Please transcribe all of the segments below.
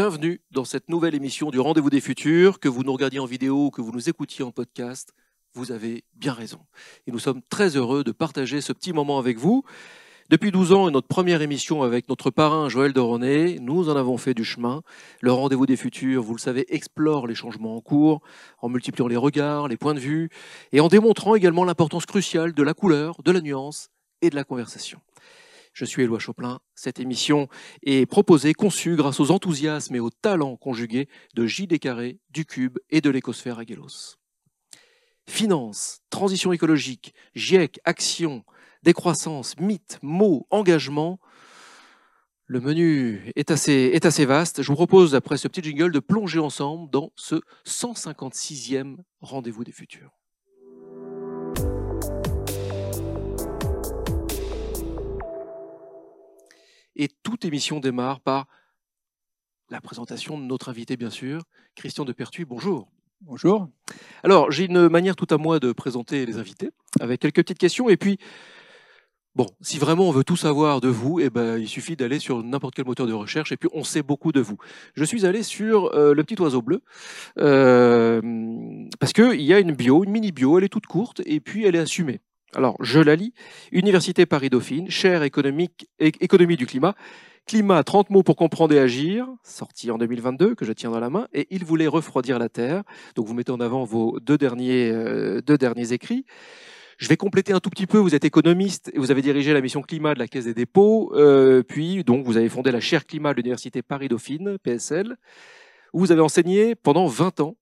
Bienvenue dans cette nouvelle émission du Rendez-vous des Futurs, que vous nous regardiez en vidéo ou que vous nous écoutiez en podcast. Vous avez bien raison. Et nous sommes très heureux de partager ce petit moment avec vous. Depuis 12 ans et notre première émission avec notre parrain Joël Doronet, nous en avons fait du chemin. Le rendez-vous des futurs, vous le savez, explore les changements en cours, en multipliant les regards, les points de vue, et en démontrant également l'importance cruciale de la couleur, de la nuance et de la conversation. Je suis Éloi Choplin. Cette émission est proposée, conçue grâce aux enthousiasmes et aux talents conjugués de J.D. Carré, du Cube et de l'écosphère Aguelos. Finance, transition écologique, GIEC, action, décroissance, mythe, mots, engagement. Le menu est assez, vaste. Je vous propose, après ce petit jingle, de plonger ensemble dans ce 156e rendez-vous des futurs. Et toute émission démarre par la présentation de notre invité, bien sûr, Christian de Pertuis. Bonjour. Bonjour. Alors, j'ai une manière tout à moi de présenter les invités, avec quelques petites questions. Et puis, bon, si vraiment on veut tout savoir de vous, eh ben, il suffit d'aller sur n'importe quel moteur de recherche, et puis on sait beaucoup de vous. Je suis allé sur euh, le petit oiseau bleu, euh, parce qu'il y a une bio, une mini-bio, elle est toute courte, et puis elle est assumée. Alors, je la lis. Université Paris-Dauphine, chaire économique, économie du climat. Climat, 30 mots pour comprendre et agir, sorti en 2022, que je tiens dans la main, et il voulait refroidir la Terre. Donc vous mettez en avant vos deux derniers, euh, deux derniers écrits. Je vais compléter un tout petit peu. Vous êtes économiste et vous avez dirigé la mission climat de la Caisse des dépôts. Euh, puis, donc, vous avez fondé la chaire climat de l'Université Paris-Dauphine, PSL, où vous avez enseigné pendant 20 ans.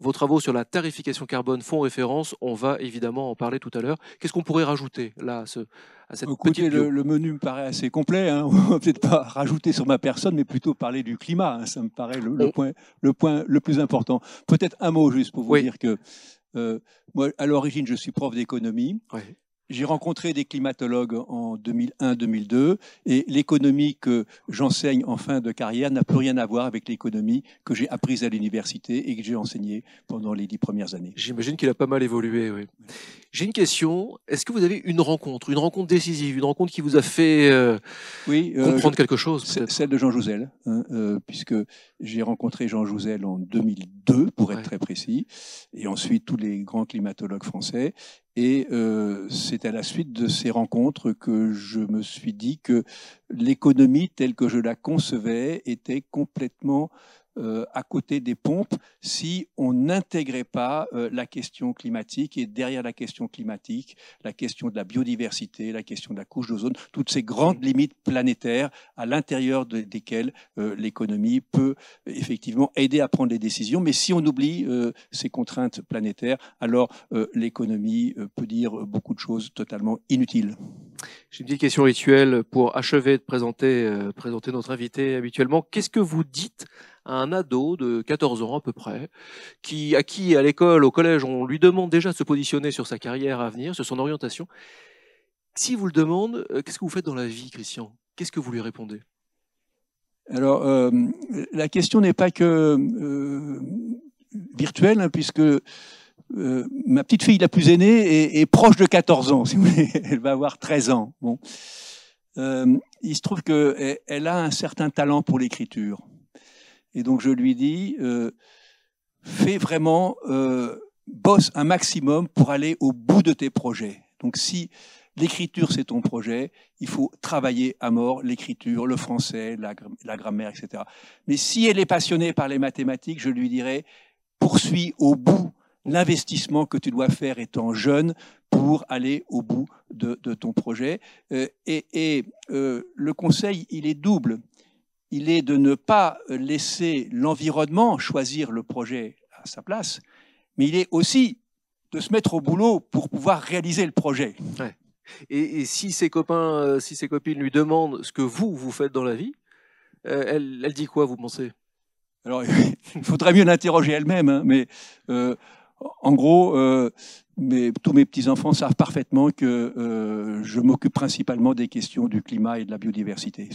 Vos travaux sur la tarification carbone font référence. On va évidemment en parler tout à l'heure. Qu'est-ce qu'on pourrait rajouter là à, ce, à cette petite le, le, menu me paraît assez complet. Hein. On va peut-être pas rajouter sur ma personne, mais plutôt parler du climat. Hein. Ça me paraît le, le, point, le point le plus important. Peut-être un mot juste pour vous dire que euh, moi, à l'origine, je suis prof d'économie. Oui. J'ai rencontré des climatologues en 2001-2002 et l'économie que j'enseigne en fin de carrière n'a plus rien à voir avec l'économie que j'ai apprise à l'université et que j'ai enseignée pendant les dix premières années. J'imagine qu'il a pas mal évolué, oui. J'ai une question. Est-ce que vous avez une rencontre, une rencontre décisive, une rencontre qui vous a fait euh, oui, euh, comprendre quelque chose Celle de Jean Jouzel, hein, euh, puisque j'ai rencontré Jean Jouzel en 2002, pour être très précis, et ensuite tous les grands climatologues français. Et euh, c'est à la suite de ces rencontres que je me suis dit que l'économie telle que je la concevais était complètement euh, à côté des pompes si on n'intégrait pas euh, la question climatique et derrière la question climatique, la question de la biodiversité, la question de la couche d'ozone, toutes ces grandes limites planétaires à l'intérieur de, desquelles euh, l'économie peut effectivement aider à prendre des décisions. Mais si on oublie ces contraintes planétaires, alors l'économie peut dire beaucoup de choses totalement inutiles. J'ai une petite question rituelle pour achever de présenter, présenter notre invité habituellement. Qu'est-ce que vous dites un ado de 14 ans à peu près, qui, à qui à l'école, au collège, on lui demande déjà de se positionner sur sa carrière à venir, sur son orientation. Si vous le demande, euh, qu'est-ce que vous faites dans la vie, Christian? Qu'est-ce que vous lui répondez? Alors, euh, la question n'est pas que euh, virtuelle, hein, puisque ma petite fille la plus aînée est, proche de 14 ans. Elle va avoir 13 ans. Bon. il se trouve qu'elle a un certain talent pour l'écriture. Et donc je lui dis, euh, fais vraiment, euh, bosse un maximum pour aller au bout de tes projets. Donc si l'écriture c'est ton projet, il faut travailler à mort l'écriture, le français, la, grammaire, etc. Mais si elle est passionnée par les mathématiques, je lui dirais, poursuis au bout l'investissement que tu dois faire étant jeune pour aller au bout de, ton projet. Euh, et, et euh, le conseil, il est double il est de ne pas laisser l'environnement choisir le projet à sa place, mais il est aussi de se mettre au boulot pour pouvoir réaliser le projet. Et, si ses copains, euh, si ses copines lui demandent ce que vous, vous faites dans la vie, euh, elle, dit quoi, vous pensez? Alors, il faudrait mieux l'interroger elle-même, hein, mais euh, en gros, mais tous mes petits-enfants savent parfaitement que euh, je m'occupe principalement des questions du climat et de la biodiversité.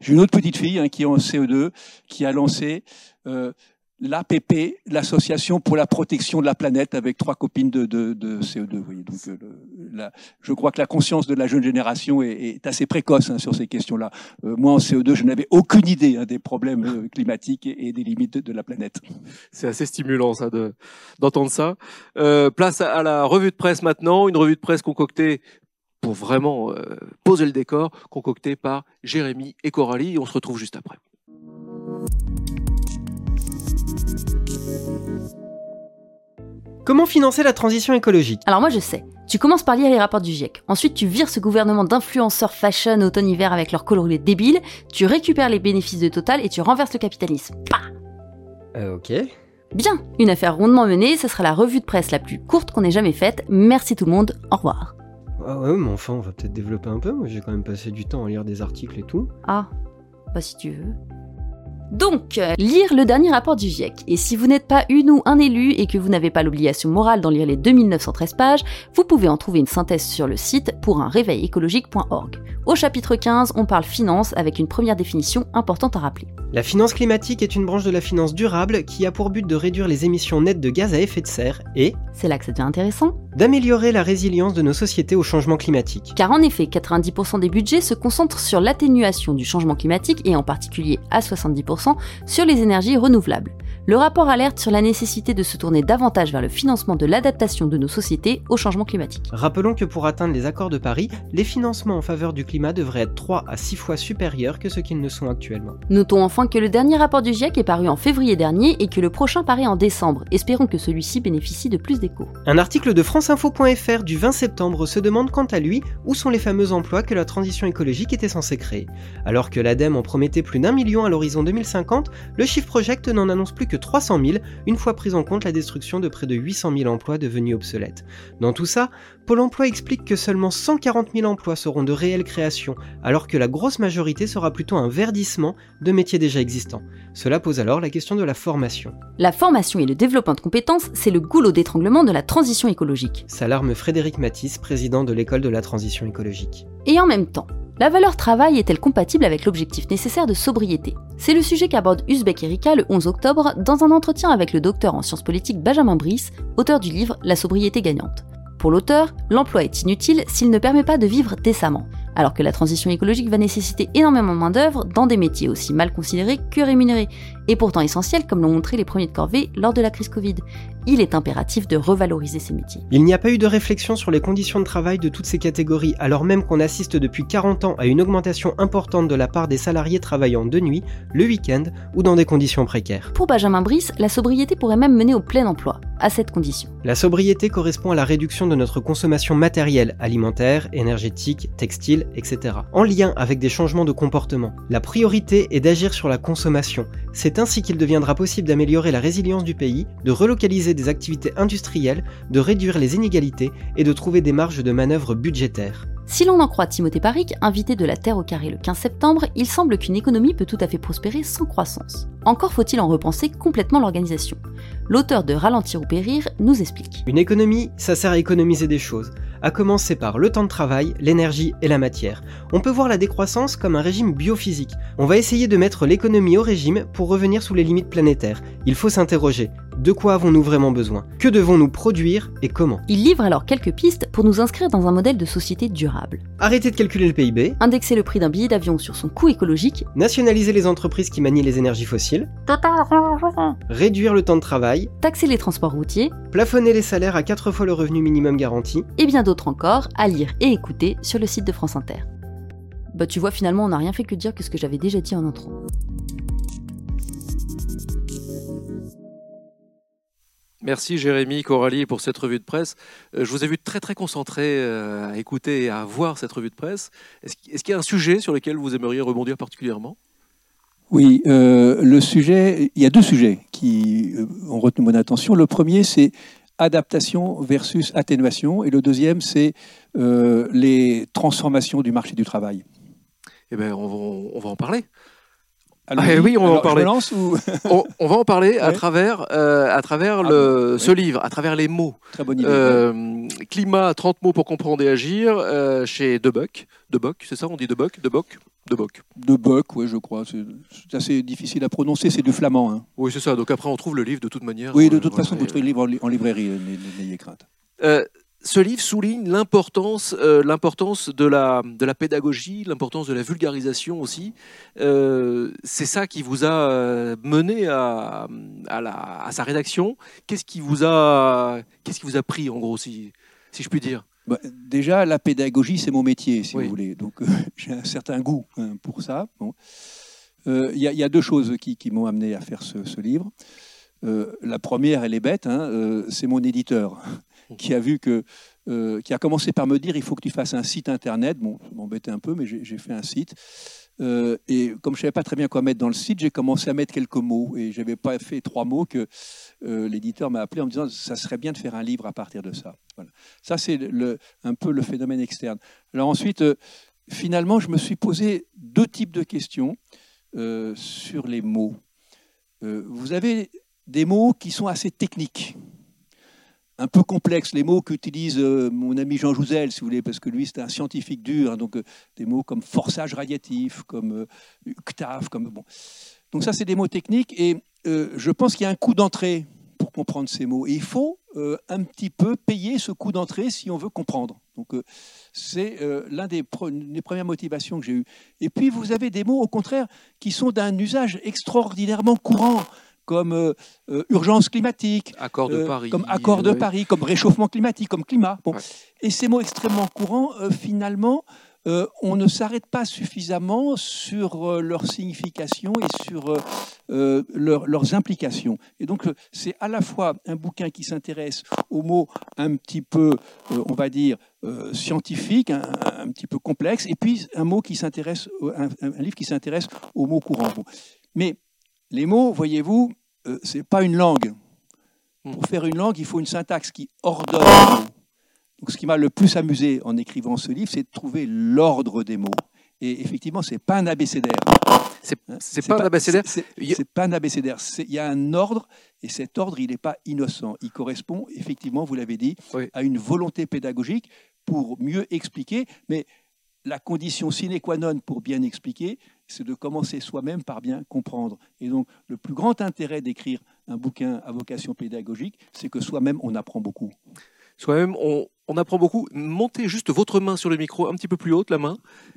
J'ai une autre petite fille hein, qui est en CE2, qui a lancé euh, l'APP, l'Association pour la protection de la planète, avec trois copines de, CO2. Donc, euh, je crois que la conscience de la jeune génération est, assez précoce hein, sur ces questions-là. Euh, moi, en CO2, je n'avais aucune idée hein, des problèmes euh, climatiques et, des limites de, la planète. C'est assez stimulant, ça, d'entendre ça. place à, la revue de presse maintenant, une revue de presse concoctée pour vraiment poser le décor, concoctée par Jérémy et Coralie. On se retrouve juste après. Comment financer la transition écologique? Alors moi je sais. Tu commences par lire les rapports du GIEC. Ensuite, tu vires ce gouvernement d'influenceurs fashion automne-hiver avec leurs coloris débiles. Tu récupères les bénéfices de Total et tu renverses le capitalisme. Pah euh, ok. Bien, une affaire rondement menée, ce sera la revue de presse la plus courte qu'on ait jamais faite. Merci tout le monde, au revoir. Ah ouais, mais enfin, on va peut-être développer un peu. Moi, j'ai quand même passé du temps à lire des articles et tout. Ah, bah si tu veux. Donc, euh, lire le dernier rapport du GIEC. Et si vous n'êtes pas une ou un élu et que vous n'avez pas l'obligation morale d'en lire les 2913 pages, vous pouvez en trouver une synthèse sur le site pour un réveil écologique.org. Au chapitre 15, on parle finance avec une première définition importante à rappeler. La finance climatique est une branche de la finance durable qui a pour but de réduire les émissions nettes de gaz à effet de serre et, c'est là que ça devient intéressant, d'améliorer la résilience de nos sociétés au changement climatique. Car en effet, 90% des budgets se concentrent sur l'atténuation du changement climatique et en particulier à 70% sur les énergies renouvelables. Le rapport alerte sur la nécessité de se tourner davantage vers le financement de l'adaptation de nos sociétés au changement climatique. Rappelons que pour atteindre les accords de Paris, les financements en faveur du climat devraient être 3 à 6 fois supérieurs que ce qu'ils ne sont actuellement. Notons enfin que le dernier rapport du GIEC est paru en février dernier et que le prochain paraît en décembre. Espérons que celui-ci bénéficie de plus d'écho. Un article de franceinfo.fr du 20 septembre se demande quant à lui où sont les fameux emplois que la transition écologique était censée créer. Alors que l'ADEME en promettait plus d'un million à l'horizon 2050, le chiffre Project n'en annonce plus 300 000, une fois prise en compte la destruction de près de 800 000 emplois devenus obsolètes. Dans tout ça, Pôle emploi explique que seulement 140 000 emplois seront de réelles créations, alors que la grosse majorité sera plutôt un verdissement de métiers déjà existants. Cela pose alors la question de la formation. La formation et le développement de compétences, c'est le goulot d'étranglement de la transition écologique. S'alarme Frédéric Matisse, président de l'école de la transition écologique. Et en même temps, la valeur travail est-elle compatible avec l'objectif nécessaire de sobriété? C'est le sujet qu'aborde Uzbek Erika le 11 octobre dans un entretien avec le docteur en sciences politiques Benjamin Brice, auteur du livre La sobriété gagnante. Pour l'auteur, l'emploi est inutile s'il ne permet pas de vivre décemment, alors que la transition écologique va nécessiter énormément de main-d'œuvre dans des métiers aussi mal considérés que rémunérés, et pourtant essentiels comme l'ont montré les premiers de corvée lors de la crise Covid. Il est impératif de revaloriser ces métiers. Il n'y a pas eu de réflexion sur les conditions de travail de toutes ces catégories, alors même qu'on assiste depuis 40 ans à une augmentation importante de la part des salariés travaillant de nuit, le week-end ou dans des conditions précaires. Pour Benjamin Brice, la sobriété pourrait même mener au plein emploi, à cette condition. La sobriété correspond à la réduction de notre consommation matérielle, alimentaire, énergétique, textile, etc., en lien avec des changements de comportement. La priorité est d'agir sur la consommation. C'est ainsi qu'il deviendra possible d'améliorer la résilience du pays, de relocaliser des activités industrielles, de réduire les inégalités et de trouver des marges de manœuvre budgétaires. Si l'on en croit Timothée Paric, invité de la Terre au carré le 15 septembre, il semble qu'une économie peut tout à fait prospérer sans croissance. Encore faut-il en repenser complètement l'organisation. L'auteur de Ralentir ou Périr nous explique. Une économie, ça sert à économiser des choses, à commencer par le temps de travail, l'énergie et la matière. On peut voir la décroissance comme un régime biophysique. On va essayer de mettre l'économie au régime pour revenir sous les limites planétaires. Il faut s'interroger. De quoi avons-nous vraiment besoin? Que devons-nous produire et comment? Il livre alors quelques pistes pour nous inscrire dans un modèle de société durable. Arrêter de calculer le PIB. Indexer le prix d'un billet d'avion sur son coût écologique. Nationaliser les entreprises qui manient les énergies fossiles. Réduire le temps de travail. Taxer les transports routiers. Plafonner les salaires à 4 fois le revenu minimum garanti. Et bien d'autres encore à lire et écouter sur le site de France Inter. Bah tu vois finalement on n'a rien fait que dire que ce que j'avais déjà dit en intro. Merci Jérémy, Coralie pour cette revue de presse. Euh, je vous ai vu très très concentré euh, à écouter et à voir cette revue de presse. Est-ce qu'il y a un sujet sur lequel vous aimeriez rebondir particulièrement? Oui, euh, le sujet, il y a deux sujets qui ont retenu mon attention. Le premier, c'est adaptation versus atténuation, et le deuxième, c'est les transformations du marché du travail. Eh bien, on va, on va en parler. Ah, oui, on va en Alors, parler. me lance ou- on, on va en parler à travers, euh, à travers Ah, le, ce livre, à travers les mots. Très bonne idée. Euh, climat, 30 mots pour comprendre et agir, euh, chez Debuck. Debuck, c'est ça On dit Debuck Debuck Debuck. De Buck, ouais, je crois. C'est assez difficile à prononcer, c'est du flamand. hein. Oui, c'est ça. Donc après, on trouve le livre de toute manière. Oui, de toute façon, vous trouvez le livre en, li- en librairie, n'ayez crainte. Ce livre souligne l'importance, euh, l'importance de la, de la pédagogie, l'importance de la vulgarisation aussi. Euh, c'est ça qui vous a euh, mené à, à, la- à sa rédaction. Qu'est-ce qui vous a, qu'est-ce qui vous a pris en gros, si, si je puis dire? Bah, déjà, la pédagogie, c'est mon métier, si Oui. vous voulez. Donc, euh, j'ai un certain goût hein, pour ça. Bon. Il y, a- il y a deux choses qui, qui m'ont amené à faire ce, ce livre. La première, elle est bête, hein, c'est mon éditeur qui a vu que, euh, qui a commencé par me dire il faut que tu fasses un site internet. Bon, ça m'embêtait un peu, mais j'ai fait un site. Euh, et comme je savais pas très bien quoi mettre dans le site, j'ai commencé à mettre quelques mots. Et j'avais pas fait trois mots que euh, l'éditeur m'a appelé en me disant ça serait bien de faire un livre à partir de ça. Voilà. Ça, c'est un peu le phénomène externe. Alors ensuite, finalement, je me suis posé deux types de questions sur les mots. Vous avez des mots qui sont assez techniques, un peu complexes, les mots qu'utilise euh, mon ami Jean Jouzel, si vous voulez, parce que lui, c'est un scientifique dur, hein, donc euh, des mots comme forçage radiatif, comme euh, octave, comme... Bon. Donc ça, c'est des mots techniques, et je pense qu'il y a un coût d'entrée pour comprendre ces mots. Et il faut un petit peu payer ce coût d'entrée si on veut comprendre. Donc c'est euh, l'un des, des premières motivations que j'ai eues. Et puis vous avez des mots au contraire qui sont d'un usage extraordinairement courant, comme euh, euh, urgence climatique, Accord de euh, Paris. comme accord de. Paris, comme réchauffement climatique, comme climat. Bon. Ouais. Et ces mots extrêmement courants, finalement, on ne s'arrête pas suffisamment sur leur signification et sur leur- leurs implications. Et donc, c'est à la fois un bouquin qui s'intéresse aux mots un petit peu, on va dire, euh, scientifiques, un, un petit peu complexes, et puis un mot qui s'intéresse, un, un livre qui s'intéresse aux mots courants. Bon. Mais les mots, voyez-vous, euh, c'est pas une langue. Pour faire une langue, il faut une syntaxe qui ordonne les mots. Donc, ce qui m'a le plus amusé en écrivant ce livre, c'est de trouver l'ordre des mots. Et effectivement, c'est pas un abécédaire. C'est hein. pas un abécédaire. c'est- pas un abécédaire. Il y a un ordre, et cet ordre, il n'est pas innocent. Il correspond, effectivement, vous l'avez dit, Oui. à une volonté pédagogique pour mieux expliquer. Mais la condition sine qua non pour bien expliquer, c'est de commencer soi-même par bien comprendre. Et donc, le plus grand intérêt d'écrire un bouquin à vocation pédagogique, c'est que soi-même, on apprend beaucoup. Soi-même, on, on apprend beaucoup. Montez juste votre main sur le micro, un petit peu plus haute, la main.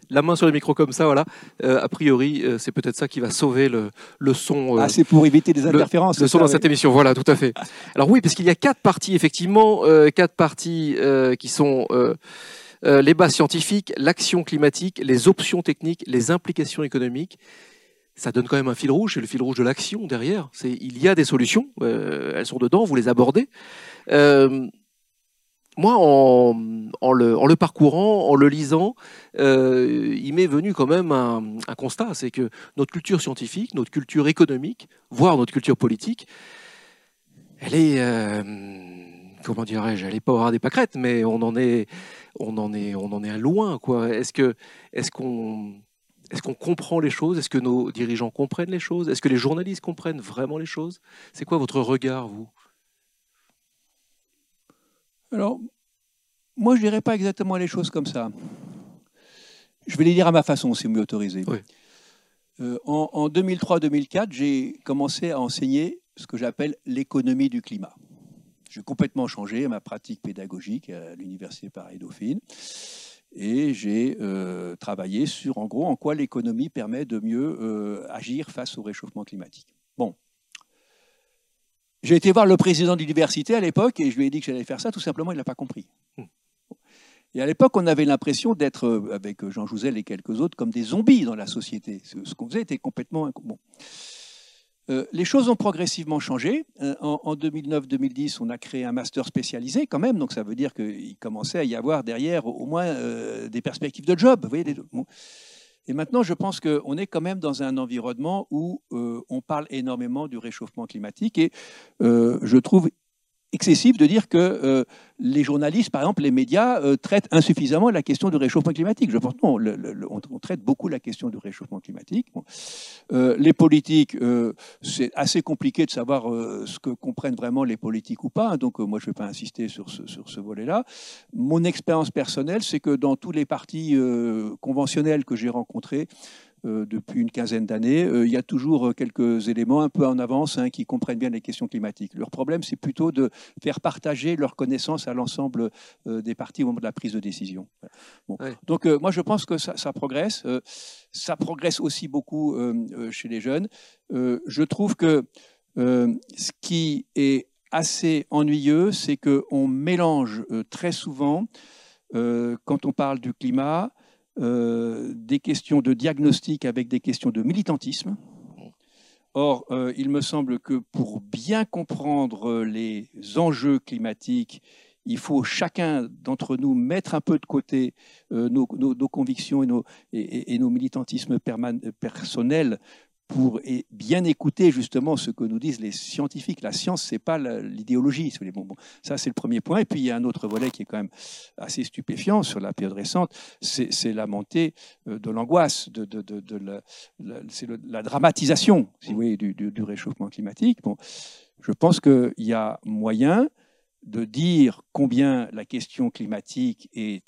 La main sur le micro comme ça, voilà. Euh, a priori, euh, c'est peut-être ça qui va sauver le, le son. euh, Ah, c'est pour éviter des interférences. le son ça, dans cette émission, voilà, tout à fait. Alors oui, parce qu'il y a quatre parties, effectivement, euh, quatre parties qui sont euh, les bases scientifiques, l'action climatique, les options techniques, les implications économiques. Ça donne quand même un fil rouge, c'est le fil rouge de l'action derrière. Il y a des solutions, euh, elles sont dedans, vous les abordez. Euh, moi, en, le, parcourant, en le lisant, il m'est venu quand même un, constat, c'est que notre culture scientifique, notre culture économique, voire notre culture politique, elle est, comment dirais-je, est pas ras des pâquerettes, mais on en est, on en est, on en est à loin, quoi. Est-ce que, est-ce qu'on, est-ce qu'on comprend les choses? Est-ce que nos dirigeants comprennent les choses? Est-ce que les journalistes comprennent vraiment les choses? C'est quoi votre regard, vous? Alors, moi, je dirais pas exactement les choses comme ça. Je vais les dire à ma façon, si vous m'autorisez. Oui. Euh, en en 2003-2004, j'ai commencé à enseigner ce que j'appelle l'économie du climat. J'ai complètement changé ma pratique pédagogique à l'université Paris-Dauphine et j'ai euh, travaillé sur, en gros, en quoi l'économie permet de mieux euh, agir face au réchauffement climatique. Bon, j'ai été voir le président de l'université à l'époque et je lui ai dit que j'allais faire ça. Tout simplement, il n'a pas compris. Et à l'époque, on avait l'impression d'être, euh, avec Jean Jouzel et quelques autres, comme des zombies dans la société. Ce qu'on faisait était complètement... Bon. Euh, les choses ont progressivement changé. Euh, en en 2009-2010, on a créé un master spécialisé quand même, donc ça veut dire qu'il commençait à y avoir derrière au moins euh, des perspectives de job. Vous voyez. Et maintenant, je pense qu'on est quand même dans un environnement où on parle énormément du réchauffement climatique et je trouve excessif de dire que euh, les journalistes, par exemple, les médias, euh, traitent insuffisamment la question du réchauffement climatique. Je pense non, on, traite beaucoup la question du réchauffement climatique. Euh, les politiques, c'est assez compliqué de savoir ce que comprennent vraiment les politiques ou pas. donc, moi, je ne vais pas insister sur ce, volet-là. Mon expérience personnelle, c'est que dans tous les partis conventionnels que j'ai rencontrés, depuis une quinzaine d'années, euh, il y a toujours euh, quelques éléments un peu en avance hein, qui comprennent bien les questions climatiques. Leur problème, c'est plutôt de faire partager leurs connaissances à l'ensemble des partis au moment de la prise de décision. Donc, moi, je pense que ça, ça progresse. ça progresse aussi beaucoup chez les jeunes. je trouve que ce qui est assez ennuyeux, c'est qu'on mélange très souvent, quand on parle du climat, euh, des questions de diagnostic avec des questions de militantisme. Or, euh, il me semble que pour bien comprendre les enjeux climatiques, il faut chacun d'entre nous mettre un peu de côté euh, nos, convictions et nos, et nos militantismes personnels pour bien écouter justement ce que nous disent les scientifiques. La science, c'est pas l'idéologie. Ça, c'est le premier point. Et puis, il y a un autre volet qui est quand même assez stupéfiant sur la période récente, c'est la montée euh, de l'angoisse, de, la, dramatisation, du, du, réchauffement climatique. Bon, je pense qu'il y a moyen de dire combien la question climatique est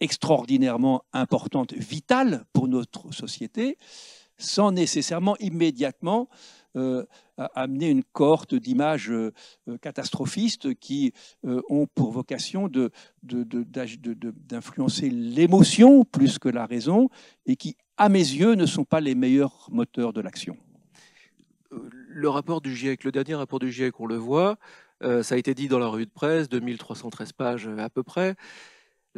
extraordinairement importante, vitale pour notre société, sans nécessairement immédiatement euh, amener une cohorte d'images euh, catastrophistes qui euh, ont pour vocation d'influencer l'émotion plus que la raison et qui, à mes yeux, ne sont pas les meilleurs moteurs de l'action. Le rapport du GIEC, le dernier rapport du GIEC, on le voit, ça a été dit dans la revue de presse, 2313 pages à peu près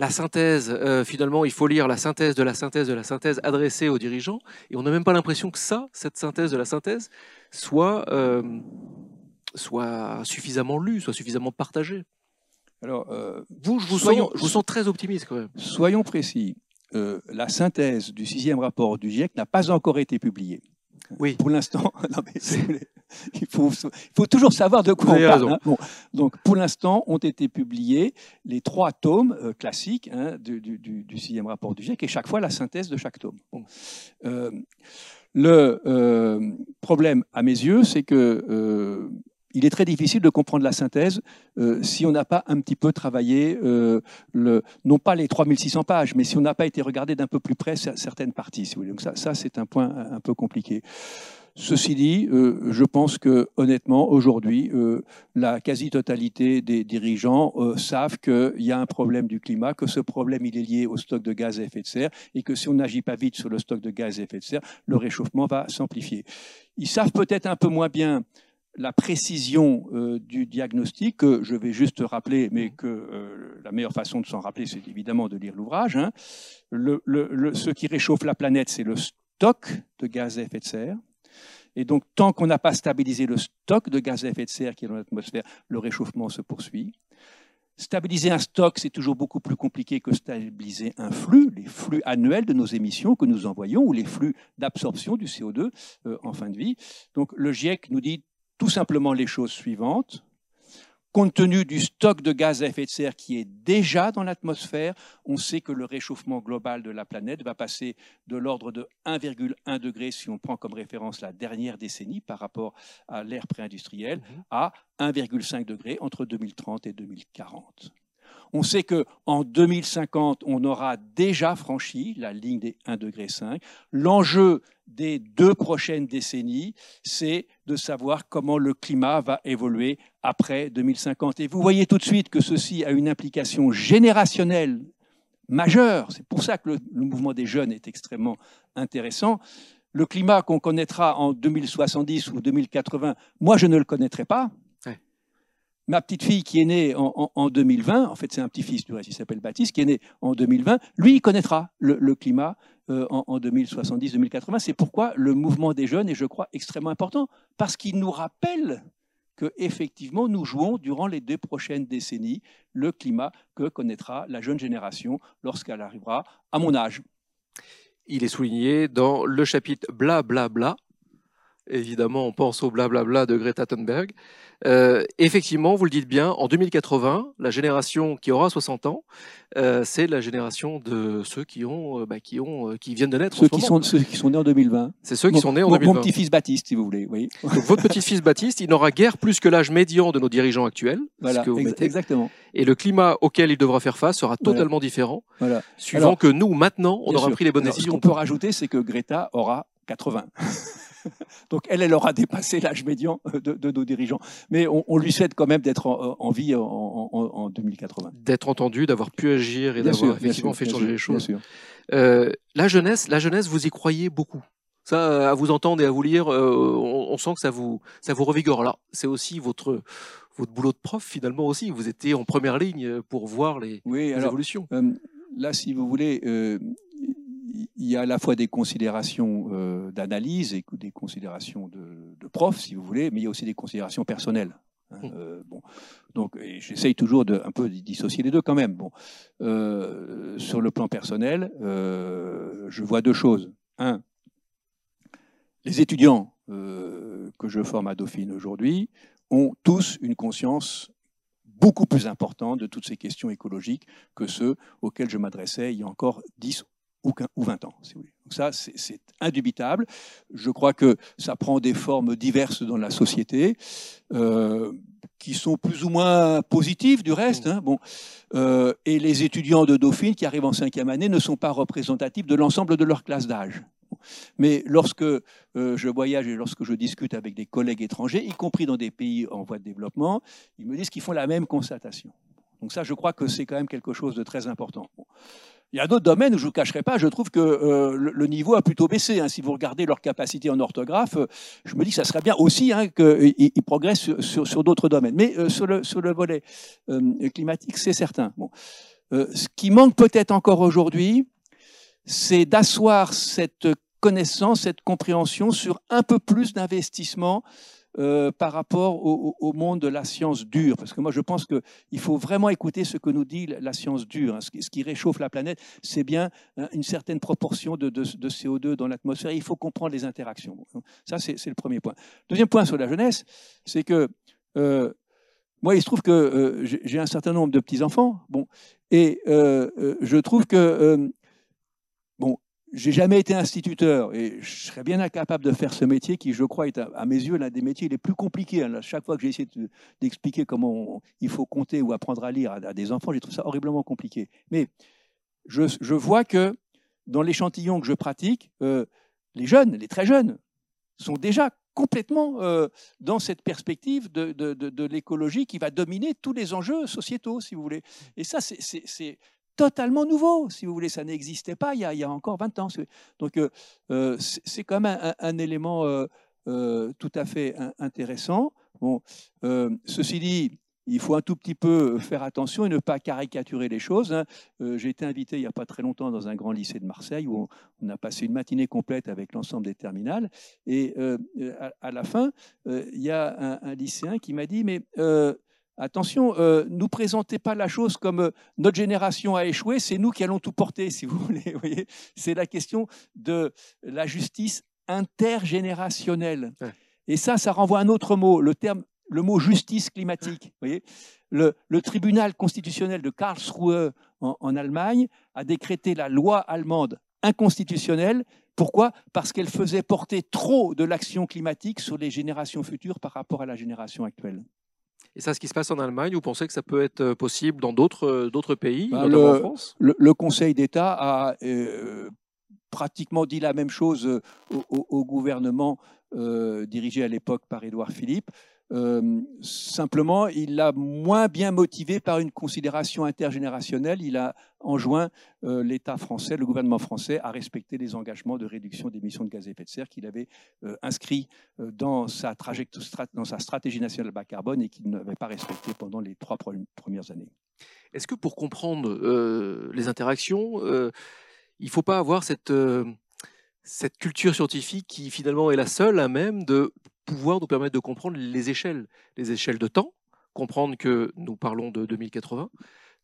la synthèse, euh, finalement, il faut lire la synthèse de la synthèse de la synthèse adressée aux dirigeants, et on n'a même pas l'impression que ça, cette synthèse de la synthèse, soit, euh, soit suffisamment lue, soit suffisamment partagée. Alors, euh, vous, je vous, sens, je vous sens très optimiste quand même. Soyons précis. la synthèse du sixième rapport du GIEC n'a pas encore été publiée. Oui. Pour l'instant, il, faut, toujours savoir de quoi on parle. Hein. donc, pour l'instant, ont été publiés les trois tomes euh, classiques hein, du, sixième rapport du GIEC et chaque fois la synthèse de chaque tome. Euh, le euh, problème, à mes yeux, c'est que il est très difficile de comprendre la synthèse euh, si on n'a pas un petit peu travaillé, euh, non pas les 3600 pages, mais si on n'a pas été regardé d'un peu plus près certaines parties. Donc ça, ça c'est un point un peu compliqué. Ceci dit, euh, je pense que honnêtement, aujourd'hui, la quasi-totalité des dirigeants savent qu'il y a un problème du climat, que ce problème il est lié au stock de gaz à effet de serre, et que si on n'agit pas vite sur le stock de gaz à effet de serre, le réchauffement va s'amplifier. Ils savent peut-être un peu moins bien la précision euh, du diagnostic, que je vais juste rappeler, mais que euh, la meilleure façon de s'en rappeler, c'est évidemment de lire l'ouvrage. Hein. ce qui réchauffe la planète, c'est le stock de gaz à effet de serre. Et donc, tant qu'on n'a pas stabilisé le stock de gaz à effet de serre qui est dans l'atmosphère, le réchauffement se poursuit. Stabiliser un stock, c'est toujours beaucoup plus compliqué que stabiliser un flux, les flux annuels de nos émissions que nous envoyons ou les flux d'absorption du CO2 euh, en fin de vie. Donc le GIEC nous dit tout simplement les choses suivantes. Compte tenu du stock de gaz à effet de serre qui est déjà dans l'atmosphère, on sait que le réchauffement global de la planète va passer de l'ordre de 1,1 degré, si on prend comme référence la dernière décennie par rapport à l'ère préindustrielle, mhm. à 1,5 degré entre 2030 et 2040. On sait qu'en 2050, on aura déjà franchi la ligne des 1,5 degré. L'enjeu des deux prochaines décennies, c'est de savoir comment le climat va évoluer après 2050. Et vous voyez tout de suite que ceci a une implication générationnelle majeure. C'est pour ça que le, mouvement des jeunes est extrêmement intéressant. Le climat qu'on connaîtra en 2070 ou 2080, moi je ne le connaîtrai pas ma petite fille qui est née en, 2020, en fait c'est un petit-fils du reste, il s'appelle Baptiste, qui est né en 2020, lui connaîtra le, climat euh, en, 2070-2080. C'est pourquoi le mouvement des jeunes est, je crois, extrêmement important, parce qu'il nous rappelle que effectivement nous jouons durant les deux prochaines décennies le climat que connaîtra la jeune génération lorsqu'elle arrivera à mon âge. Il est souligné dans le chapitre bla bla bla évidemment, on pense au blablabla de Greta Thunberg. Euh, effectivement, vous le dites bien, en 2080, la génération qui aura 60 ans, euh, c'est la génération de ceux qui ont, euh, bah, qui ont, qui viennent de naître. Ceux, qui sont, ceux qui sont nés en 2020. C'est ceux qui sont nés en 2020. Mon petit-fils Baptiste, si vous voulez. Oui. Donc, votre petit-fils Baptiste, il n'aura guère plus que l'âge médian de nos dirigeants actuels. Voilà, ce que vous ex- mettez. exactement. Et le climat auquel il devra faire face sera Voilà. totalement différent, Voilà. suivant Alors, que nous, maintenant, on aura sûr. pris les bonnes Alors, décisions. Ce qu'on peut rajouter, c'est que Greta aura 80. Donc elle, elle aura dépassé l'âge médian de, de nos dirigeants. Mais on, on lui souhaite quand même d'être en, en vie en, en- en 2080. D'être entendu, d'avoir pu agir et d'avoir effectivement sûr, fait changer sûr, les choses. Euh, la jeunesse, la jeunesse, vous y croyez beaucoup. Ça, à vous entendre et à vous lire, euh, on, on sent que ça vous, ça vous revigore. Là, c'est aussi votre, votre boulot de prof finalement aussi. Vous étiez en première ligne pour voir les, Oui, les alors évolutions. Euh, là, si vous voulez, euh, il y a à la fois des considérations euh, d'analyse et des considérations de, de prof, si vous voulez, mais il y a aussi des considérations personnelles. hein. Mm. Euh, bon, donc j'essaye toujours de un peu dissocier les deux quand même. Bon, Euh, sur le plan personnel, je vois deux choses. Un, les étudiants que je forme à Dauphine aujourd'hui ont tous une conscience beaucoup plus importante de toutes ces questions écologiques que ceux auxquels je m'adressais il y a encore 10 ou 15 ou 20 ans. Si vous voulez. Donc ça, c'est indubitable. Je crois que ça prend des formes diverses dans la société, euh, qui sont plus ou moins positives du reste. hein. Bon. Euh, et les étudiants de Dauphine qui arrivent en cinquième année ne sont pas représentatifs de l'ensemble de leur classe d'âge. Mais lorsque euh, je voyage et lorsque je discute avec des collègues étrangers, y compris dans des pays en voie de développement, ils me disent qu'ils font la même constatation. Donc ça, je crois que c'est quand même quelque chose de très important. Il y a d'autres domaines où je ne vous cacherai pas, je trouve que euh, le, niveau a plutôt baissé. hein. Si vous regardez leur capacité en orthographe, euh, je me dis que ça serait bien aussi hein, qu'ils ils progressent sur, d'autres domaines. Mais euh, sur, le, volet euh, climatique, c'est certain. Euh, ce qui manque peut-être encore aujourd'hui, c'est d'asseoir cette connaissance, cette compréhension sur un peu plus d'investissement euh, par rapport au, monde de la science dure. Parce que moi, je pense qu'il faut vraiment écouter ce que nous dit la science dure. Ce, qui, réchauffe la planète, c'est bien hein, une certaine proportion de, de- de CO2 dans l'atmosphère. Il faut comprendre les interactions. Ça, c'est le premier point. Deuxième point sur la jeunesse, c'est que euh, moi, il se trouve que euh, j'ai un certain nombre de petits-enfants. Bon, et je trouve que j'ai jamais été instituteur et je serais bien incapable de faire ce métier qui, je crois, est à, à mes yeux l'un des métiers les plus compliqués. Là, Chaque fois que j'ai essayé de- d'expliquer comment il faut compter ou apprendre à lire à, à des enfants, j'ai trouvé ça horriblement compliqué. Mais je, vois que dans l'échantillon que je pratique, euh, les jeunes, les très jeunes, sont déjà complètement euh, dans cette perspective de, de- l'écologie qui va dominer tous les enjeux sociétaux, si vous voulez. Et ça, c'est totalement nouveau, si vous voulez. Ça n'existait pas il y, a, encore 20 ans. Donc, euh, euh, c'est quand même un, élément euh, tout à fait in- intéressant. Bon, ceci dit, il faut un tout petit peu faire attention et ne pas caricaturer les choses. hein. J'ai été invité il n'y a pas très longtemps dans un grand lycée de Marseille où on, a passé une matinée complète avec l'ensemble des terminales. Et à, la fin, il y a un, un lycéen qui m'a dit, mais attention, euh, nous présentez pas la chose comme euh, notre génération a échoué, c'est nous qui allons tout porter, si vous voulez. vous voyez c'est la question de la justice intergénérationnelle. Ouais. Et ça, ça renvoie à un autre mot, le terme, le mot justice climatique. vous voyez le, le tribunal constitutionnel de Karlsruhe en, en Allemagne a décrété la loi allemande inconstitutionnelle. Pourquoi? Parce qu'elle faisait porter trop de l'action climatique sur les générations futures par rapport à la génération actuelle. Et ça, ce qui se passe en Allemagne, vous pensez que ça peut être euh, possible dans d'autres euh, pays, Bah, notamment le- en France? Le, le Conseil d'État a euh, pratiquement dit la même chose au, au- au gouvernement euh, dirigé à l'époque par Édouard Philippe. Euh, simplement, il l'a moins bien motivé par une considération intergénérationnelle. Il a enjoint euh, l'État français, le gouvernement français, à respecter les engagements de réduction d'émissions de gaz à effet de serre qu'il avait euh, inscrits dans, sa stratégie nationale bas carbone et qu'il n'avait pas respecté pendant les trois pre- premières années. Est-ce que pour comprendre les interactions, il ne faut pas avoir cette culture scientifique qui finalement est la seule à même de pouvoir nous permettre de comprendre les échelles, les échelles de temps, comprendre que nous parlons de 2080,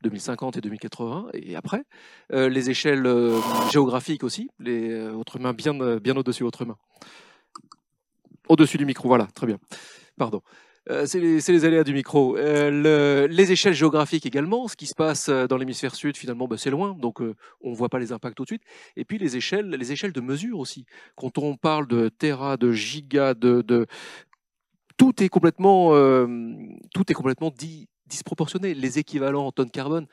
2050 et 2080 et après, euh, les échelles euh, géographiques aussi, les euh, autres mains bien, au-dessus autres mains. Au-dessus du micro, voilà, très bien. Pardon. Euh, c'est les, aléas du micro. Euh, les échelles géographiques également, ce qui se passe euh, dans l'hémisphère sud, finalement, bah, c'est loin, donc on ne voit pas les impacts tout de suite. Et puis les échelles, les échelles de mesure aussi. Quand on parle de Terra, de giga, de, tout est complètement, tout est complètement disproportionné. Les équivalents en tonnes carbone,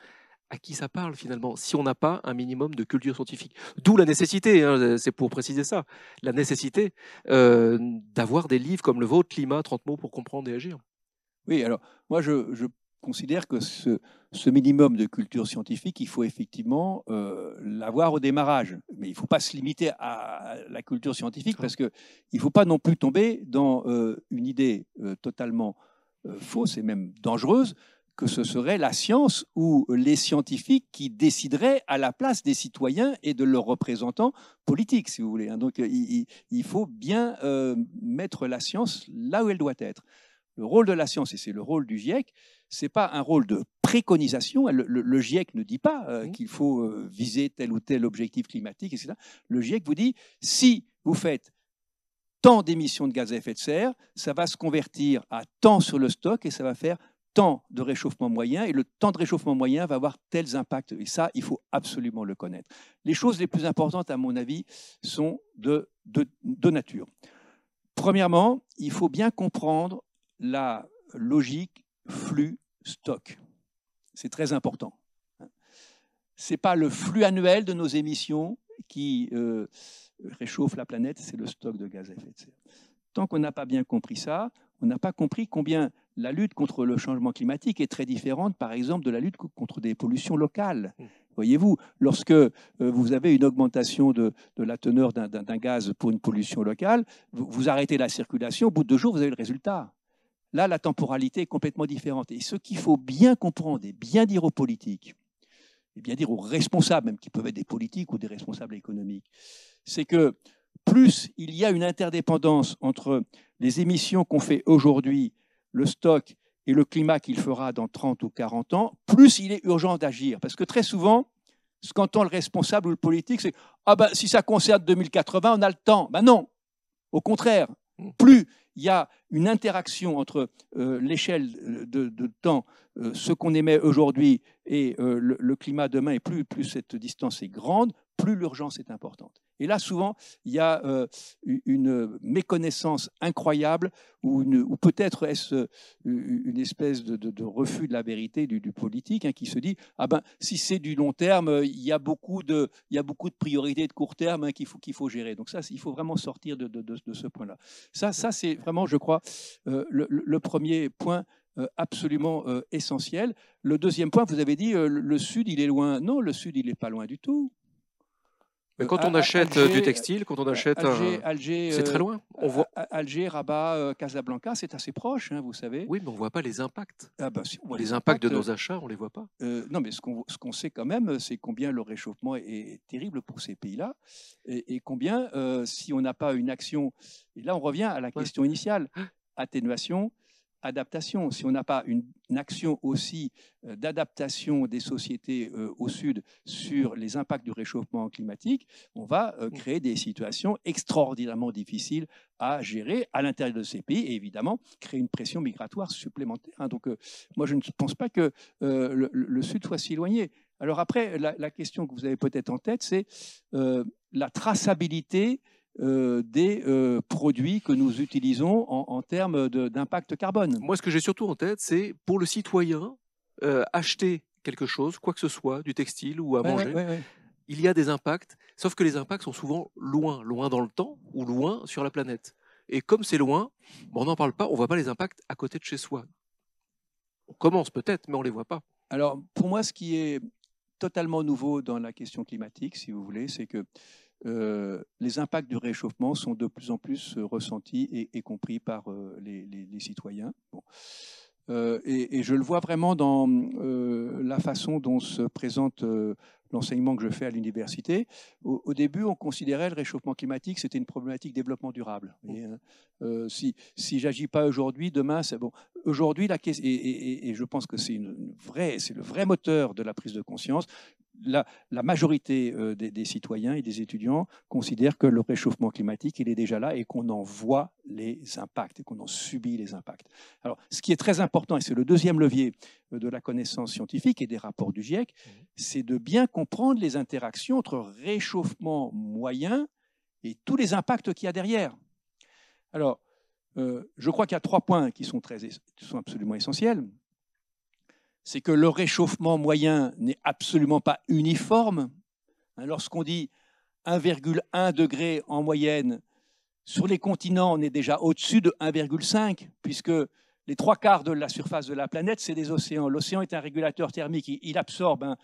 à qui ça parle finalement si on n'a pas un minimum de culture scientifique D'où la nécessité, hein, c'est pour préciser ça, la nécessité euh, d'avoir des livres comme le vôtre, Climat, 30 mots pour comprendre et agir. Oui, alors moi je, considère que ce, minimum de culture scientifique, il faut effectivement euh, l'avoir au démarrage. Mais il ne faut pas se limiter à la culture scientifique parce qu'il ne faut pas non plus tomber dans euh, une idée totalement fausse et même dangereuse que ce serait la science ou les scientifiques qui décideraient à la place des citoyens et de leurs représentants politiques, si vous voulez. Hein. Donc il, faut bien euh, mettre la science là où elle doit être. Le rôle de la science, et c'est le rôle du GIEC, c'est pas un rôle de préconisation. Le, GIEC ne dit pas euh, qu'il faut euh, viser tel ou tel objectif climatique, etc. Le GIEC vous dit si vous faites tant d'émissions de gaz à effet de serre, ça va se convertir à tant sur le stock et ça va faire temps de réchauffement moyen et le temps de réchauffement moyen va avoir tels impacts. Et ça, il faut absolument le connaître. Les choses les plus importantes, à mon avis, sont de, de, nature. Premièrement, il faut bien comprendre la logique flux-stock. C'est très important. Ce n'est pas le flux annuel de nos émissions qui euh, réchauffe la planète, c'est le stock de gaz à effet de serre. Tant qu'on n'a pas bien compris ça, on n'a pas compris combien la lutte contre le changement climatique est très différente, par exemple, de la lutte contre des pollutions locales. Mmh. Voyez-vous, lorsque euh, vous avez une augmentation de, la teneur d'un gaz pour une pollution locale, vous, arrêtez la circulation, au bout de deux jours, vous avez le résultat. Là, la temporalité est complètement différente. Et ce qu'il faut bien comprendre et bien dire aux politiques, et bien dire aux responsables, même qui peuvent être des politiques ou des responsables économiques, c'est que plus il y a une interdépendance entre les émissions qu'on fait aujourd'hui le stock et le climat qu'il fera dans 30 ou 40 ans, plus il est urgent d'agir. Parce que très souvent, ce qu'entend le responsable ou le politique, c'est Ah ben, si ça concerne 2080, on a le temps. Ben non, au contraire, mmh. plus il y a une interaction entre euh, l'échelle de, temps, euh, ce qu'on émet aujourd'hui et euh, le, le, climat demain, et plus, plus cette distance est grande, plus l'urgence est importante. Et là, souvent, il y a euh, une méconnaissance incroyable, ou, peut-être est-ce euh, une espèce de, refus de la vérité du, politique hein, qui se dit ah ben si c'est du long terme, il y a beaucoup de, priorités de court terme hein, qu'il faut qu'il faut gérer. Donc ça, il faut vraiment sortir de, ce point-là. Ça, ça c'est vraiment, je crois, euh, le, premier point absolument essentiel. Le deuxième point, vous avez dit le Sud, il est loin. Non, le Sud, il n'est pas loin du tout. Mais quand on achète du textile, quand on achète, Alger, c'est très loin. On voit Alger, Rabat, Casablanca, c'est assez proche, hein, vous savez. Oui, mais on voit pas les impacts. Ah bah, les, impacts, de nos achats, on les voit pas. non, mais ce qu'on sait quand même, c'est combien le réchauffement est, terrible pour ces pays-là, et, combien, si on n'a pas une action, et là on revient à la question initiale, atténuation, adaptation. Si on n'a pas une, action aussi euh, d'adaptation des sociétés euh, au sud sur les impacts du réchauffement climatique, on va euh, mm. créer des situations extraordinairement difficiles à gérer à l'intérieur de ces pays et évidemment créer une pression migratoire supplémentaire. Hein. Donc moi je ne pense pas que le, sud soit si éloigné. Alors après, la question que vous avez peut-être en tête, c'est la traçabilité euh, des euh, produits que nous utilisons en, termes d'impact carbone. Moi, ce que j'ai surtout en tête, c'est pour le citoyen, euh, acheter quelque chose, quoi que ce soit, du textile ou à manger, il y a des impacts, sauf que les impacts sont souvent loin, loin dans le temps ou loin sur la planète. Et comme c'est loin, on n'en parle pas, on ne voit pas les impacts à côté de chez soi. On commence peut-être, mais on ne les voit pas. Alors, pour moi, ce qui est totalement nouveau dans la question climatique, si vous voulez, c'est que euh, les impacts du réchauffement sont de plus en plus euh, ressentis et, compris par euh, les, citoyens. et, je le vois vraiment dans la façon dont se présente l'enseignement que je fais à l'université. Au, début, on considérait le réchauffement climatique, c'était une problématique développement durable. Hein. si si j'agis pas aujourd'hui, demain, c'est bon. Aujourd'hui, la et, et, je pense que c'est le vrai moteur de la prise de conscience la, majorité euh, des, citoyens et des étudiants considèrent que le réchauffement climatique, il est déjà là et qu'on en voit les impacts et qu'on en subit les impacts. Alors, ce qui est très important, et c'est le deuxième levier euh, de la connaissance scientifique et des rapports du GIEC, mmh. c'est de bien comprendre les interactions entre réchauffement moyen et tous les impacts qu'il y a derrière. Alors, euh, je crois qu'il y a trois points qui sont, très, qui sont absolument essentiels c'est que le réchauffement moyen n'est absolument pas uniforme. Hein, lorsqu'on dit 1,1 degré en moyenne, sur les continents, on est déjà au-dessus de 1,5, puisque les trois quarts de la surface de la planète, c'est des océans. L'océan est un régulateur thermique. Il, absorbe hein,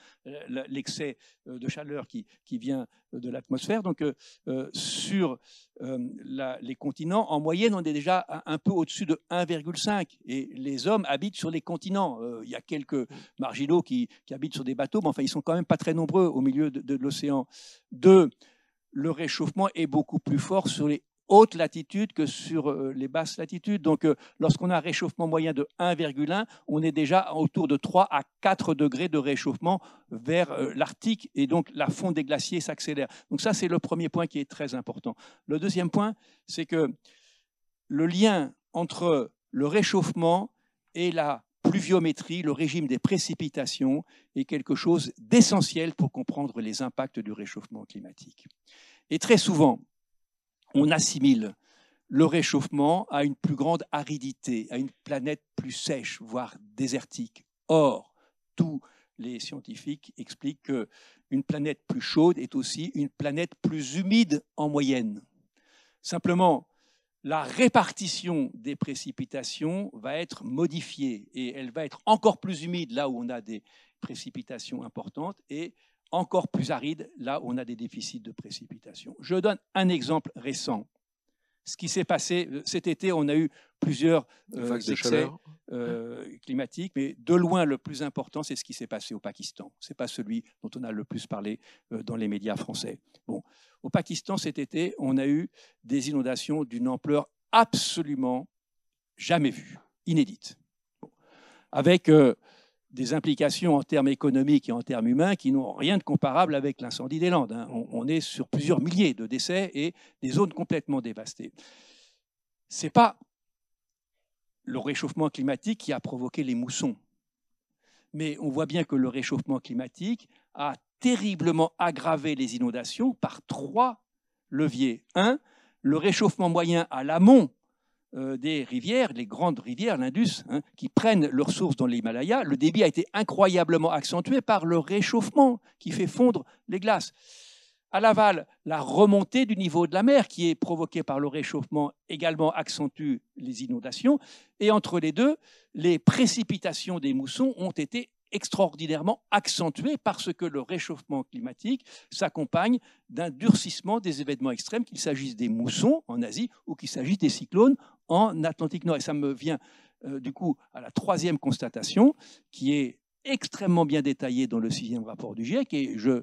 l'excès euh, de chaleur qui, vient de l'atmosphère. Donc, euh, euh, sur les continents, en moyenne, on est déjà un, peu au-dessus de 1,5. Et les hommes habitent sur les continents. il y a quelques marginaux qui, habitent sur des bateaux, mais enfin, ils sont quand même pas très nombreux au milieu de, de l'océan. Deux, le réchauffement est beaucoup plus fort sur les haute latitude que sur euh, les basses latitudes. Donc, euh, lorsqu'on a un réchauffement moyen de 1,1, on est déjà autour de 3 à 4 degrés de réchauffement vers euh, l'Arctique et donc la fonte des glaciers s'accélère. Donc, ça, c'est le premier point qui est très important. Le deuxième point, c'est que le lien entre le réchauffement et la pluviométrie, le régime des précipitations, est quelque chose d'essentiel pour comprendre les impacts du réchauffement climatique. Et très souvent, on assimile le réchauffement à une plus grande aridité, à une planète plus sèche, voire désertique. Or, tous les scientifiques expliquent qu'une planète plus chaude est aussi une planète plus humide en moyenne. Simplement, la répartition des précipitations va être modifiée et elle va être encore plus humide là où on a des précipitations importantes et encore plus aride là où on a des déficits de précipitation. Je donne un exemple récent. Ce qui s'est passé euh, cet été, on a eu plusieurs euh, excès euh, climatiques, mais de loin le plus important, c'est ce qui s'est passé au Pakistan. Ce n'est pas celui dont on a le plus parlé dans les médias français. Bon, au Pakistan cet été, on a eu des inondations d'une ampleur absolument jamais vue, inédite, avec des implications en termes économiques et en termes humains qui n'ont rien de comparable avec l'incendie des Landes. Hein. On, est sur plusieurs milliers de décès et des zones complètement dévastées. Ce n'est pas le réchauffement climatique qui a provoqué les moussons. Mais on voit bien que le réchauffement climatique a terriblement aggravé les inondations par trois leviers. Un, le réchauffement moyen à l'amont euh, des rivières, les grandes rivières, l'Indus, hein, qui prennent leurs sources dans l'Himalaya, le débit a été incroyablement accentué par le réchauffement qui fait fondre les glaces. À l'aval, la remontée du niveau de la mer qui est provoquée par le réchauffement également accentue les inondations. Et entre les deux, les précipitations des moussons ont été extraordinairement accentuées parce que le réchauffement climatique s'accompagne d'un durcissement des événements extrêmes, qu'il s'agisse des moussons en Asie ou qu'il s'agisse des cyclones en Atlantique Nord. Et ça me vient euh, du coup à la troisième constatation qui est extrêmement bien détaillée dans le sixième rapport du GIEC et je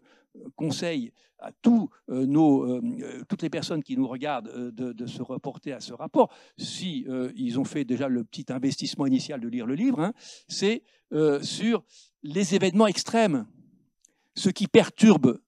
conseille à tous euh, nos, toutes les personnes qui nous regardent de, se reporter à ce rapport, si ils ont fait déjà le petit investissement initial de lire le livre, hein, c'est sur les événements extrêmes, ce qui perturbe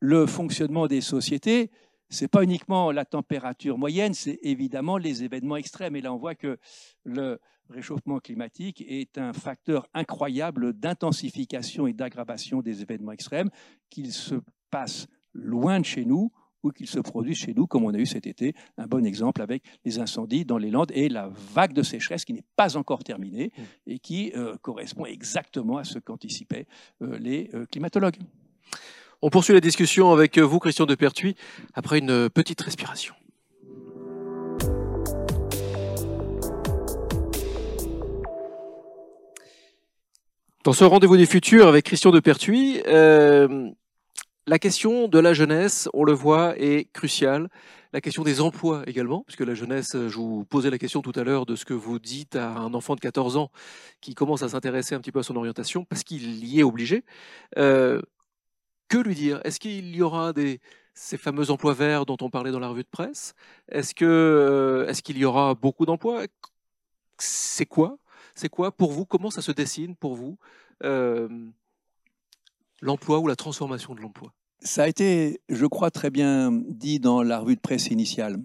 le fonctionnement des sociétés, ce n'est pas uniquement la température moyenne, c'est évidemment les événements extrêmes. Et là, on voit que le réchauffement climatique est un facteur incroyable d'intensification et d'aggravation des événements extrêmes, qu'ils se passent loin de chez nous ou qu'ils se produisent chez nous, comme on a eu cet été, un bon exemple avec les incendies dans les Landes et la vague de sécheresse qui n'est pas encore terminée mmh. et qui euh, correspond exactement à ce qu'anticipaient euh, les euh, climatologues. On poursuit la discussion avec vous, Christian de Pertuis, après une petite respiration. Dans ce rendez-vous des futurs avec Christian de Pertuis, euh, la question de la jeunesse, on le voit, est cruciale. La question des emplois également, puisque la jeunesse, je vous posais la question tout à l'heure de ce que vous dites à un enfant de 14 ans qui commence à s'intéresser un petit peu à son orientation, parce qu'il y est obligé. Euh, que lui dire? Est-ce qu'il y aura ces fameux emplois verts dont on parlait dans la revue de presse? Euh, est-ce qu'il y aura beaucoup d'emplois? C'est quoi? C'est quoi pour vous? Comment ça se dessine pour vous euh, l'emploi ou la transformation de l'emploi? Ça a été, je crois, très bien dit dans la revue de presse initiale.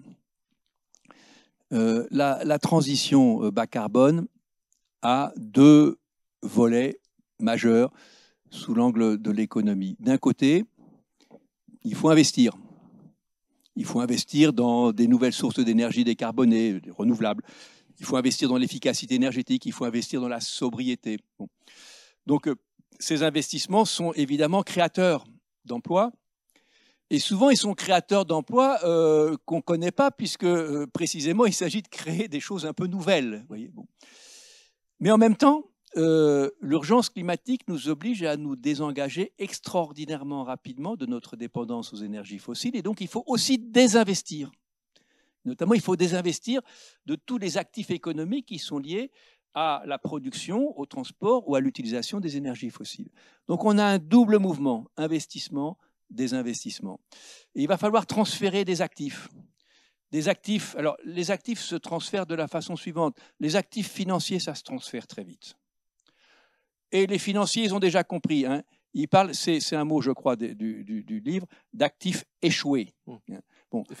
Euh, la, transition bas carbone a deux volets majeurs sous l'angle de l'économie. D'un côté, il faut investir. Il faut investir dans des nouvelles sources d'énergie décarbonées, renouvelables. Il faut investir dans l'efficacité énergétique, il faut investir dans la sobriété. Donc, euh, ces investissements sont évidemment créateurs d'emplois. Et souvent, ils sont créateurs d'emplois euh, qu'on ne connaît pas, puisque euh, précisément, il s'agit de créer des choses un peu nouvelles. Voyez Mais en même temps, l'urgence climatique nous oblige à nous désengager extraordinairement rapidement de notre dépendance aux énergies fossiles, et donc il faut aussi désinvestir. Notamment, il faut désinvestir de tous les actifs économiques qui sont liés à la production, au transport ou à l'utilisation des énergies fossiles. Donc on a un double mouvement, investissement, désinvestissement. Il va falloir transférer des actifs. Des actifs, alors les actifs se transfèrent de la façon suivante. Les actifs financiers, ça se transfère très vite. Et les financiers, ils ont déjà compris. Hein. Ils parlent, c'est un mot, je crois, du, du livre, d'actifs échoués. Mmh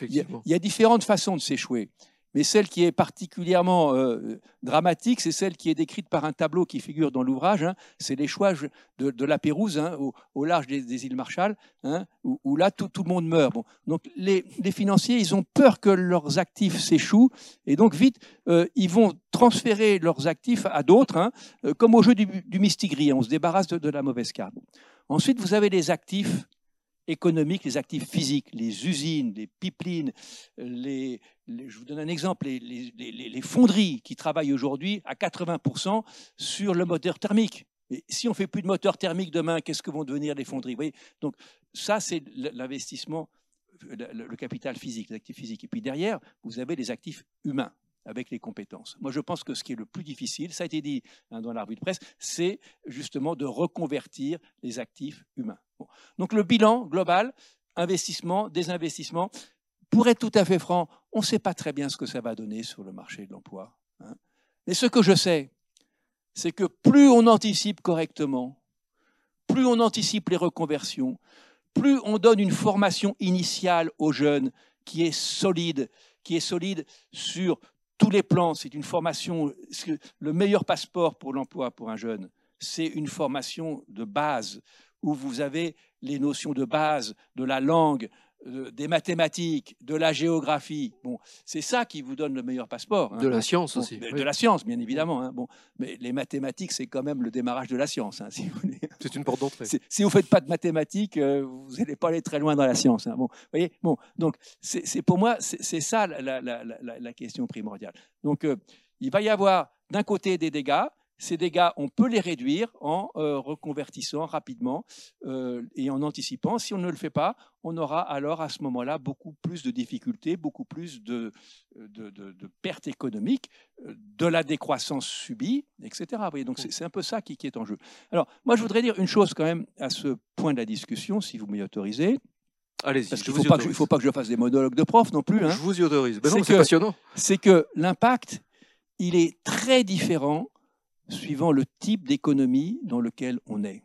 il y, a différentes façons de s'échouer. Mais celle qui est particulièrement euh, dramatique, c'est celle qui est décrite par un tableau qui figure dans l'ouvrage. Hein. c'est l'échouage de, la Pérouse hein, au, large des, îles Marshall, hein, où, là tout, le monde meurt. Donc les, financiers, ils ont peur que leurs actifs s'échouent, et donc vite, euh, ils vont transférer leurs actifs à d'autres, euh, comme au jeu du, du. On se débarrasse de, de la mauvaise carte. Ensuite, vous avez les actifs économiques, les actifs physiques, les usines, les pipelines, je vous donne un exemple, les, fonderies qui travaillent aujourd'hui à 80% sur le moteur thermique. Si on ne fait plus de moteur thermique demain, qu'est-ce que vont devenir les fonderies Donc ça, c'est l'investissement, le, capital physique, les actifs physiques. Et puis derrière, vous avez les actifs humains avec les compétences. Moi, je pense que ce qui est le plus difficile, ça a été dit hein, dans la revue de presse, c'est justement de reconvertir les actifs humains. Donc le bilan global, investissement, désinvestissement, pour être tout à fait franc, on ne sait pas très bien ce que ça va donner sur le marché de l'emploi. Hein. Mais ce que je sais, c'est que plus on anticipe correctement, plus on anticipe les reconversions, plus on donne une formation initiale aux jeunes qui est solide, qui est solide sur tous les plans. C'est une formation, le meilleur passeport pour l'emploi pour un jeune, c'est une formation de base où vous avez les notions de base de la langue, euh, des mathématiques, de la géographie. Bon, c'est ça qui vous donne le meilleur passeport. Hein. De la science aussi. De, la science, bien évidemment. Hein. Bon, mais les mathématiques, c'est quand même le démarrage de la science, hein, si C'est une porte d'entrée. Si vous faites pas de mathématiques, euh, vous n'allez pas aller très loin dans la science. Bon, voyez. Bon, donc c'est pour moi, c'est ça la, la, la, question primordiale. Donc, euh, il va y avoir d'un côté des dégâts, ces dégâts, on peut les réduire en euh, reconvertissant rapidement euh, et en anticipant. Si on ne le fait pas, on aura alors à ce moment-là beaucoup plus de difficultés, beaucoup plus de, de, pertes économiques, euh, de la décroissance subie, etc. donc c'est un peu ça qui, est en jeu. Alors moi, je voudrais dire une chose quand même à ce point de la discussion, si vous m'y autorisez. Allez-y. Parce qu'il ne faut, pas que je fasse des monologues de prof non plus. Hein. Je vous y autorise. Ben c'est passionnant. C'est que l'impact, il est très différent suivant le type d'économie dans lequel on est.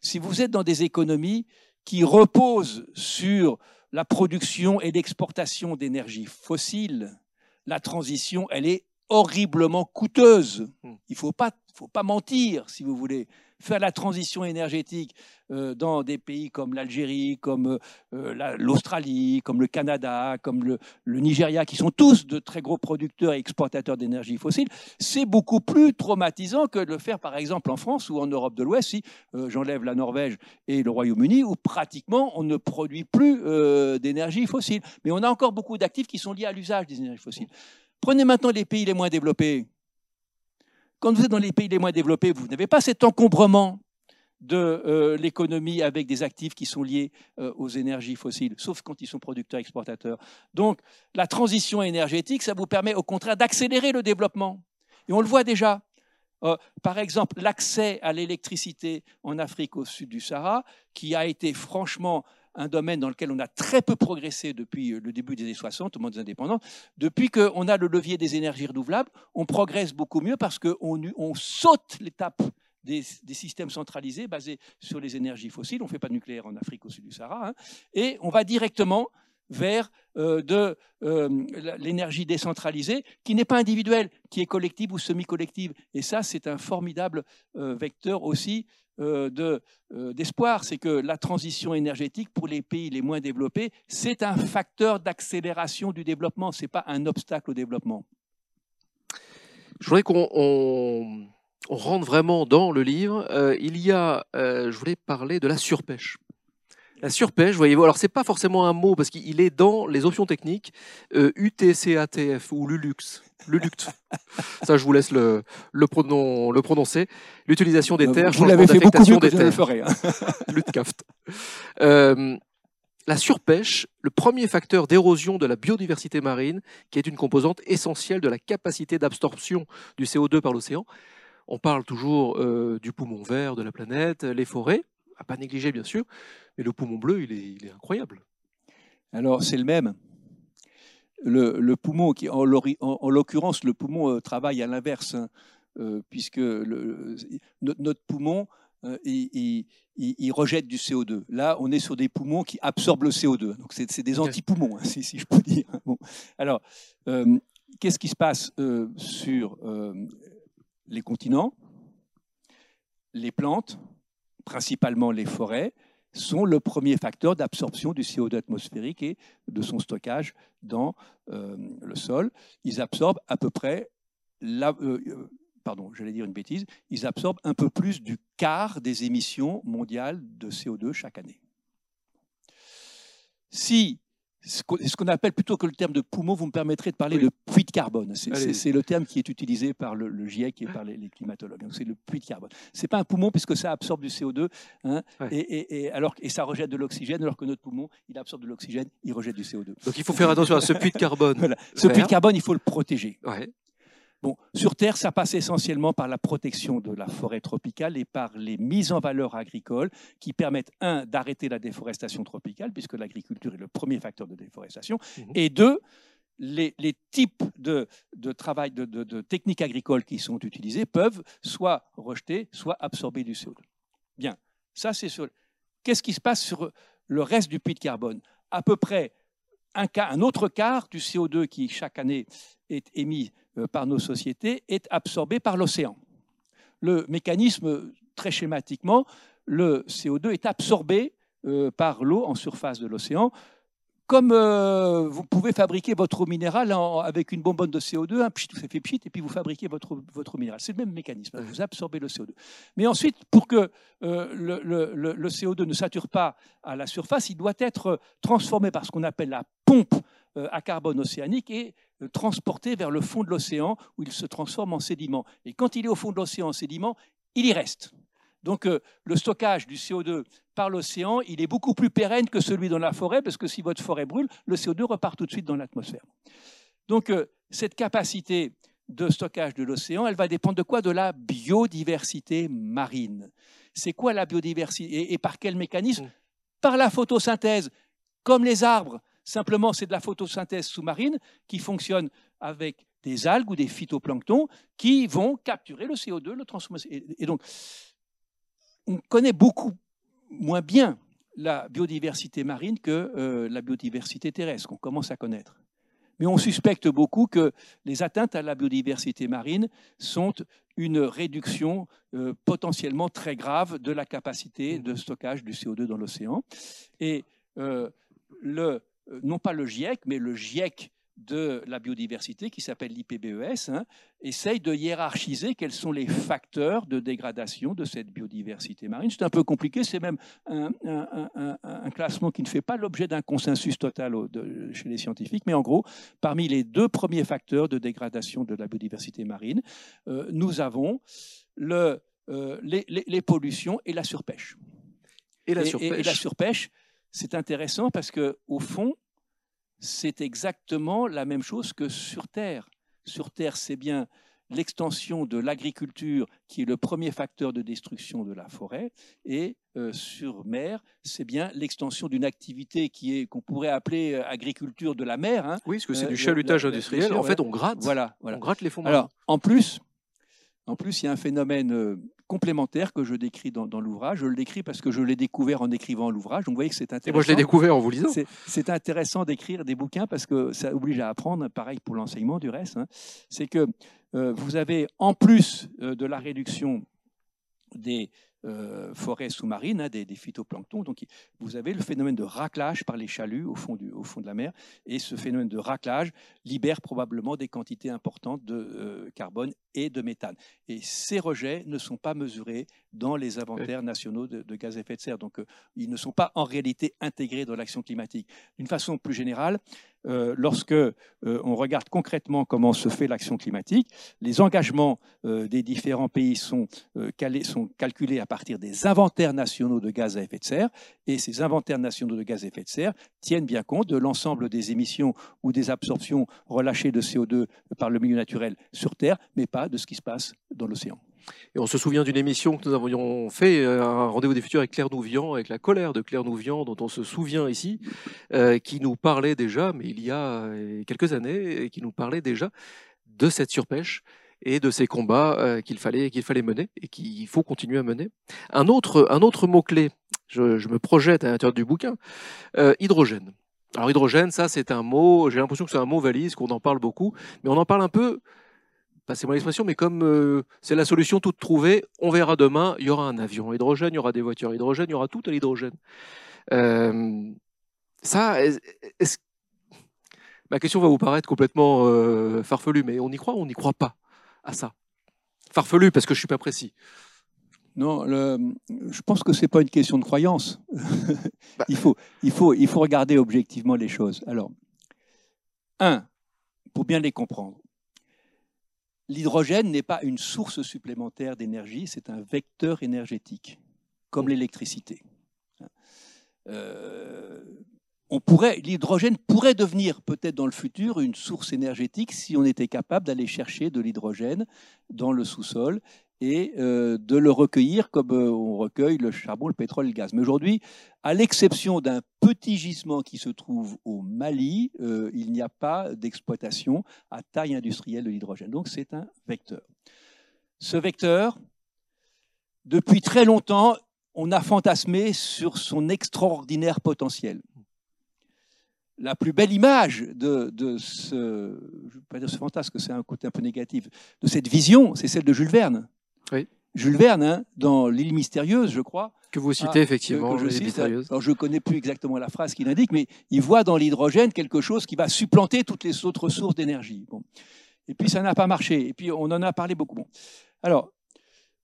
Si vous êtes dans des économies qui reposent sur la production et l'exportation d'énergie fossile, la transition, elle est horriblement coûteuse. Hmm. Il ne faut pas, faut pas mentir, si vous voulez faire la transition énergétique euh, dans des pays comme l'Algérie, comme euh, l'Australie, comme le Canada, comme le, Nigeria, qui sont tous de très gros producteurs et exportateurs d'énergie fossile, c'est beaucoup plus traumatisant que de le faire par exemple en France ou en Europe de l'Ouest, si euh, j'enlève la Norvège et le Royaume-Uni, où pratiquement on ne produit plus d'énergie fossile. Mais on a encore beaucoup d'actifs qui sont liés à l'usage des énergies fossiles. Prenez maintenant les pays les moins développés. Quand vous êtes dans les pays les moins développés, vous n'avez pas cet encombrement de euh, l'économie avec des actifs qui sont liés euh, aux énergies fossiles, sauf quand ils sont producteurs-exportateurs. Donc la transition énergétique, ça vous permet au contraire d'accélérer le développement. Et on le voit déjà. Euh, par exemple, l'accès à l'électricité en Afrique au sud du Sahara, qui a été franchement un domaine dans lequel on a très peu progressé depuis euh, le début des années 60, au moment des indépendants. Depuis qu'on a le levier des énergies renouvelables, on progresse beaucoup mieux parce qu'on on saute l'étape des, systèmes centralisés basés sur les énergies fossiles. On ne fait pas de nucléaire en Afrique au sud du Sahara. Hein. et on va directement vers euh, de euh, l'énergie décentralisée, qui n'est pas individuelle, qui est collective ou semi-collective. Et ça, c'est un formidable vecteur aussi d'espoir. c'est que la transition énergétique pour les pays les moins développés, c'est un facteur d'accélération du développement, ce n'est pas un obstacle au développement. Je voudrais qu'on rentre vraiment dans le livre. il y a, je voulais parler de la surpêche. La surpêche, voyez-vous, alors c'est pas forcément un mot parce qu'il est dans les options techniques euh, UTCATF ou LULUX. LULUCT. Ça, je vous laisse le, le, le prononcer. L'utilisation des terres. Vous l'avez fait beaucoup mieux que je le ferai. Hein. euh, la surpêche, le premier facteur d'érosion de la biodiversité marine, qui est une composante essentielle de la capacité d'absorption du CO2 par l'océan. On parle toujours euh, du poumon vert de la planète, les forêts, à pas négliger bien sûr, mais le poumon bleu, il est, incroyable. Alors, c'est le même. Le, poumon, qui, en, l'occurrence, le poumon euh, travaille à l'inverse, hein, euh, puisque notre, poumon, euh, il, rejette du CO2. Là, on est sur des poumons qui absorbent le CO2. Donc, c'est des anti-poumons, hein, si, je peux dire. Bon. Alors, qu'est-ce qui se passe sur les continents, les plantes, principalement les forêts, sont le premier facteur d'absorption du CO2 atmosphérique et de son stockage dans euh, le sol. Ils absorbent à peu près, euh, euh, pardon, j'allais dire une bêtise, ils absorbent un peu plus du quart des émissions mondiales de CO2 chaque année. Si ce qu'on appelle plutôt que le terme de poumon, vous me permettrez de parler de puits de carbone. C'est le terme qui est utilisé par le, GIEC et par les, climatologues. C'est le puits de carbone. C'est pas un poumon puisque ça absorbe du CO2 hein, et, alors, et ça rejette de l'oxygène, alors que notre poumon, il absorbe de l'oxygène, il rejette du CO2. Donc il faut faire attention à ce puits de carbone. Ce puits de carbone, il faut le protéger. Bon, sur Terre, ça passe essentiellement par la protection de la forêt tropicale et par les mises en valeur agricoles qui permettent, un, d'arrêter la déforestation tropicale, puisque l'agriculture est le premier facteur de déforestation, mhm. et deux, les, types de, travail, de, techniques agricoles qui sont utilisées peuvent soit rejeter, soit absorber du CO2. Bien, ça c'est sur. Qu'est-ce qui se passe sur le reste du puits de carbone? À peu près un, autre quart du CO2 qui chaque année est émis euh, par nos sociétés est absorbé par l'océan. Le mécanisme, très schématiquement, le CO2 est absorbé euh, par l'eau en surface de l'océan. Comme euh, vous pouvez fabriquer votre eau minérale avec une bonbonne de CO2, un pchit, vous fait pchit, et puis vous fabriquez votre, votre. C'est le même mécanisme, vous absorbez le CO2. Mais ensuite, pour que le, le, CO2 ne sature pas à la surface, il doit être transformé par ce qu'on appelle la pompe à carbone océanique et transporté vers le fond de l'océan où il se transforme en sédiment. Et quand il est au fond de l'océan en sédiment, il y reste. Donc euh, le stockage du CO2 par l'océan, il est beaucoup plus pérenne que celui dans la forêt, parce que si votre forêt brûle, le CO2 repart tout de suite dans l'atmosphère. Donc euh, cette capacité de stockage de l'océan, elle va dépendre de quoi? De la biodiversité marine. C'est quoi la biodiversité? Et par quel mécanisme? Par la photosynthèse. Comme les arbres, Simplement, c'est de la photosynthèse sous-marine qui fonctionne avec des algues ou des phytoplanctons qui vont capturer le CO2, le transformer. Et donc, on connaît beaucoup moins bien la biodiversité marine que euh, la biodiversité terrestre, qu'on commence à connaître. Mais on suspecte beaucoup que les atteintes à la biodiversité marine sont une réduction euh, potentiellement très grave de la capacité de stockage du CO2 dans l'océan. Et euh, non pas le GIEC, mais le GIEC de la biodiversité, qui s'appelle l'IPBES, hein, essaye de hiérarchiser quels sont les facteurs de dégradation de cette biodiversité marine. C'est un peu compliqué, c'est même un, classement qui ne fait pas l'objet d'un consensus total chez les scientifiques, mais en gros, parmi les deux premiers facteurs de dégradation de la biodiversité marine, euh, nous avons le, euh, les, pollutions et la surpêche. Et la surpêche, et la surpêche c'est intéressant parce que au fond, c'est exactement la même chose que sur Terre. Sur Terre, c'est bien l'extension de l'agriculture qui est le premier facteur de destruction de la forêt, et euh, sur mer, c'est bien l'extension d'une activité qui est qu'on pourrait appeler euh, agriculture de la mer. Hein. Oui, parce que c'est du euh, chalutage industriel. En fait, on gratte. Voilà, On gratte les fonds Alors, en plus, en plus, il y a un phénomène complémentaire que je décris dans, l'ouvrage. Je le décris parce que je l'ai découvert en écrivant l'ouvrage. Donc vous voyez que c'est intéressant. Et moi, je l'ai découvert en vous lisant. C'est intéressant d'écrire des bouquins parce que ça oblige à apprendre, pareil pour l'enseignement du reste. Hein. C'est que euh, vous avez, en plus euh, de la réduction des euh, forêts sous-marines, hein, des, phytoplanctons. Donc, vous avez le phénomène de raclage par les chaluts au fond, du, au fond de la mer. Et ce phénomène de raclage libère probablement des quantités importantes de euh, carbone et de méthane. Et ces rejets ne sont pas mesurés dans les inventaires nationaux de, gaz à effet de serre. Donc, euh, ils ne sont pas en réalité intégrés dans l'action climatique. D'une façon plus générale, euh, lorsque euh, on regarde concrètement comment se fait l'action climatique, les engagements des différents pays sont, sont calculés à partir des inventaires nationaux de gaz à effet de serre, et ces inventaires nationaux de gaz à effet de serre tiennent bien compte de l'ensemble des émissions ou des absorptions relâchées de CO2 par le milieu naturel sur Terre, mais pas de ce qui se passe dans l'océan. Et on se souvient d'une émission que nous avions fait, euh, un rendez-vous des futurs avec Claire Nouvian, avec la colère de Claire Nouvian, dont on se souvient ici, euh, qui nous parlait déjà, mais il y a euh, quelques années, et qui nous parlait déjà de cette surpêche et de ces combats qu'il fallait, qu'il fallait mener et qu'il faut continuer à mener. Un autre, un autre mot-clé, je, me projette à l'intérieur du bouquin, hydrogène. Alors hydrogène, ça c'est un mot, j'ai l'impression que c'est un mot valise, qu'on en parle beaucoup, mais on en parle un peu passez-moi l'expression, mais comme euh, c'est la solution toute trouvée, on verra demain, il y aura un avion à hydrogène, il y aura des voitures à hydrogène, il y aura tout à l'hydrogène. Euh, ça, ma question va vous paraître complètement euh, farfelue, mais on y croit ou on n'y croit pas à ça? Farfelu parce que je suis pas précis. Non, je pense que ce n'est pas une question de croyance. Bah. il, faut, il, faut, il faut regarder objectivement les choses. Alors, un, pour bien les comprendre, L'hydrogène n'est pas une source supplémentaire d'énergie, c'est un vecteur énergétique, comme l'électricité. Euh, l'hydrogène pourrait devenir peut-être dans le futur une source énergétique si on était capable d'aller chercher de l'hydrogène dans le sous-sol et euh, de le recueillir comme euh, on recueille le charbon, le pétrole le gaz. Mais aujourd'hui, à l'exception d'un petit gisement qui se trouve au Mali, euh, il n'y a pas d'exploitation à taille industrielle de l'hydrogène. Donc c'est un vecteur. Ce vecteur, depuis très longtemps, on a fantasmé sur son extraordinaire potentiel. La plus belle image de, ce, je vais pas dire ce fantasme, c'est un côté un peu négatif, de cette vision, c'est celle de Jules Verne. Jules Verne, hein, dans L'île mystérieuse, je crois. Que vous citez ah, effectivement, je. Alors, je ne connais plus exactement la phrase qu'il indique, mais il voit dans l'hydrogène quelque chose qui va supplanter toutes les autres sources d'énergie. Bon. Et puis ça n'a pas marché. Et puis on en a parlé beaucoup. Bon. Alors,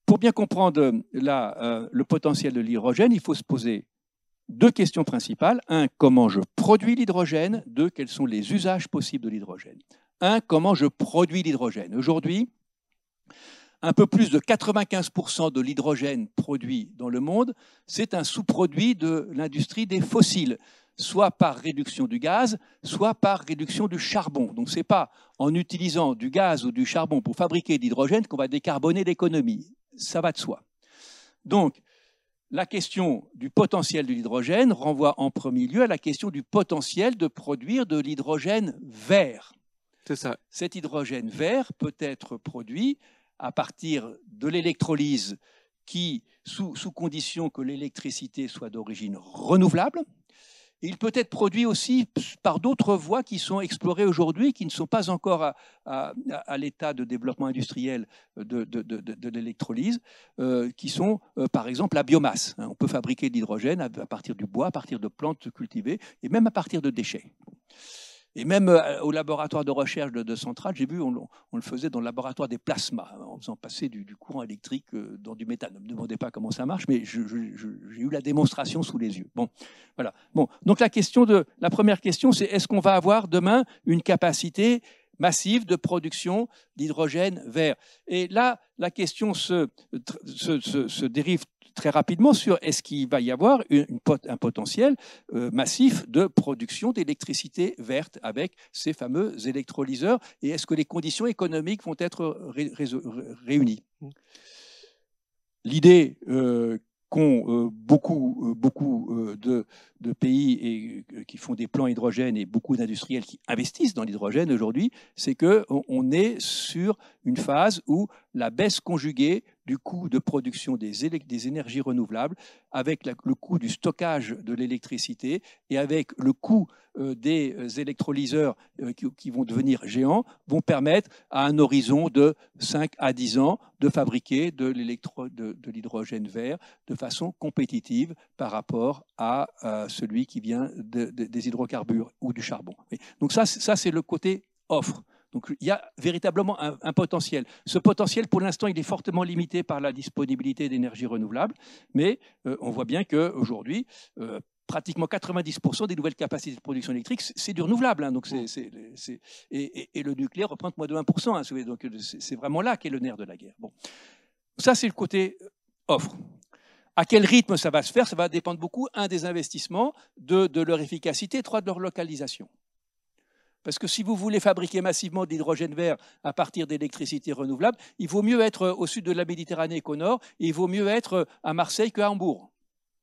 pour bien comprendre la, euh, le potentiel de l'hydrogène, il faut se poser deux questions principales. Un, comment je produis l'hydrogène? Deux, quels sont les usages possibles de l'hydrogène? Un, comment je produis l'hydrogène? Aujourd'hui, un peu plus de 95% de l'hydrogène produit dans le monde, c'est un sous-produit de l'industrie des fossiles, soit par réduction du gaz, soit par réduction du charbon. Donc ce n'est pas en utilisant du gaz ou du charbon pour fabriquer de l'hydrogène qu'on va décarboner l'économie. Ça va de soi. Donc, la question du potentiel de l'hydrogène renvoie en premier lieu à la question du potentiel de produire de l'hydrogène vert. C'est ça. Cet hydrogène vert peut être produit à partir de l'électrolyse qui, sous, condition que l'électricité soit d'origine renouvelable, il peut être produit aussi par d'autres voies qui sont explorées aujourd'hui, qui ne sont pas encore à, l'état de développement industriel de, l'électrolyse, euh, qui sont euh, par exemple la biomasse. On peut fabriquer de l'hydrogène à, partir du bois, à partir de plantes cultivées et même à partir de déchets. Et même euh, au laboratoire de recherche de, Centrale, j'ai vu, on, le faisait dans le laboratoire des plasmas, en faisant passer du, courant électrique euh, dans du méthane. Ne me demandez pas comment ça marche, mais j'ai eu la démonstration sous les yeux. Bon, voilà. Bon, donc la question de la première question, c'est est-ce qu'on va avoir demain une capacité massive de production d'hydrogène vert? Et là, la question se, se, se, se dérive très rapidement sur est-ce qu'il va y avoir un potentiel euh, massif de production d'électricité verte avec ces fameux électrolyseurs et est-ce que les conditions économiques vont être réunies? L'idée euh, qu'ont euh, beaucoup, beaucoup de, pays et, qui font des plans hydrogène et beaucoup d'industriels qui investissent dans l'hydrogène aujourd'hui, c'est qu'on on est sur une phase où la baisse conjuguée du coût de production des, énergies renouvelables avec le coût du stockage de l'électricité et avec le coût euh, des euh, électrolyseurs euh, qui, vont devenir géants vont permettre à un horizon de 5 à 10 ans de fabriquer de l'hydrogène vert de façon compétitive par rapport à celui qui vient des hydrocarbures ou du charbon. Donc ça, ça c'est le côté offre. Donc il y a véritablement un, potentiel. Ce potentiel, pour l'instant, il est fortement limité par la disponibilité d'énergie renouvelable, mais euh, on voit bien qu'aujourd'hui, euh, pratiquement 90% des nouvelles capacités de production électrique, c'est du renouvelable. Hein. donc et, le nucléaire représente moins de 1%. Hein, donc c'est vraiment là qu'est le nerf de la guerre. Bon. Ça, c'est le côté euh, offre. À quel rythme ça va se faire Ça va dépendre beaucoup, un, des investissements, de, de leur efficacité, trois, de leur localisation. Parce que si vous voulez fabriquer massivement d'hydrogène vert à partir d'électricité renouvelable, il vaut mieux être au sud de la Méditerranée qu'au nord, et il vaut mieux être à Marseille qu'à Hambourg,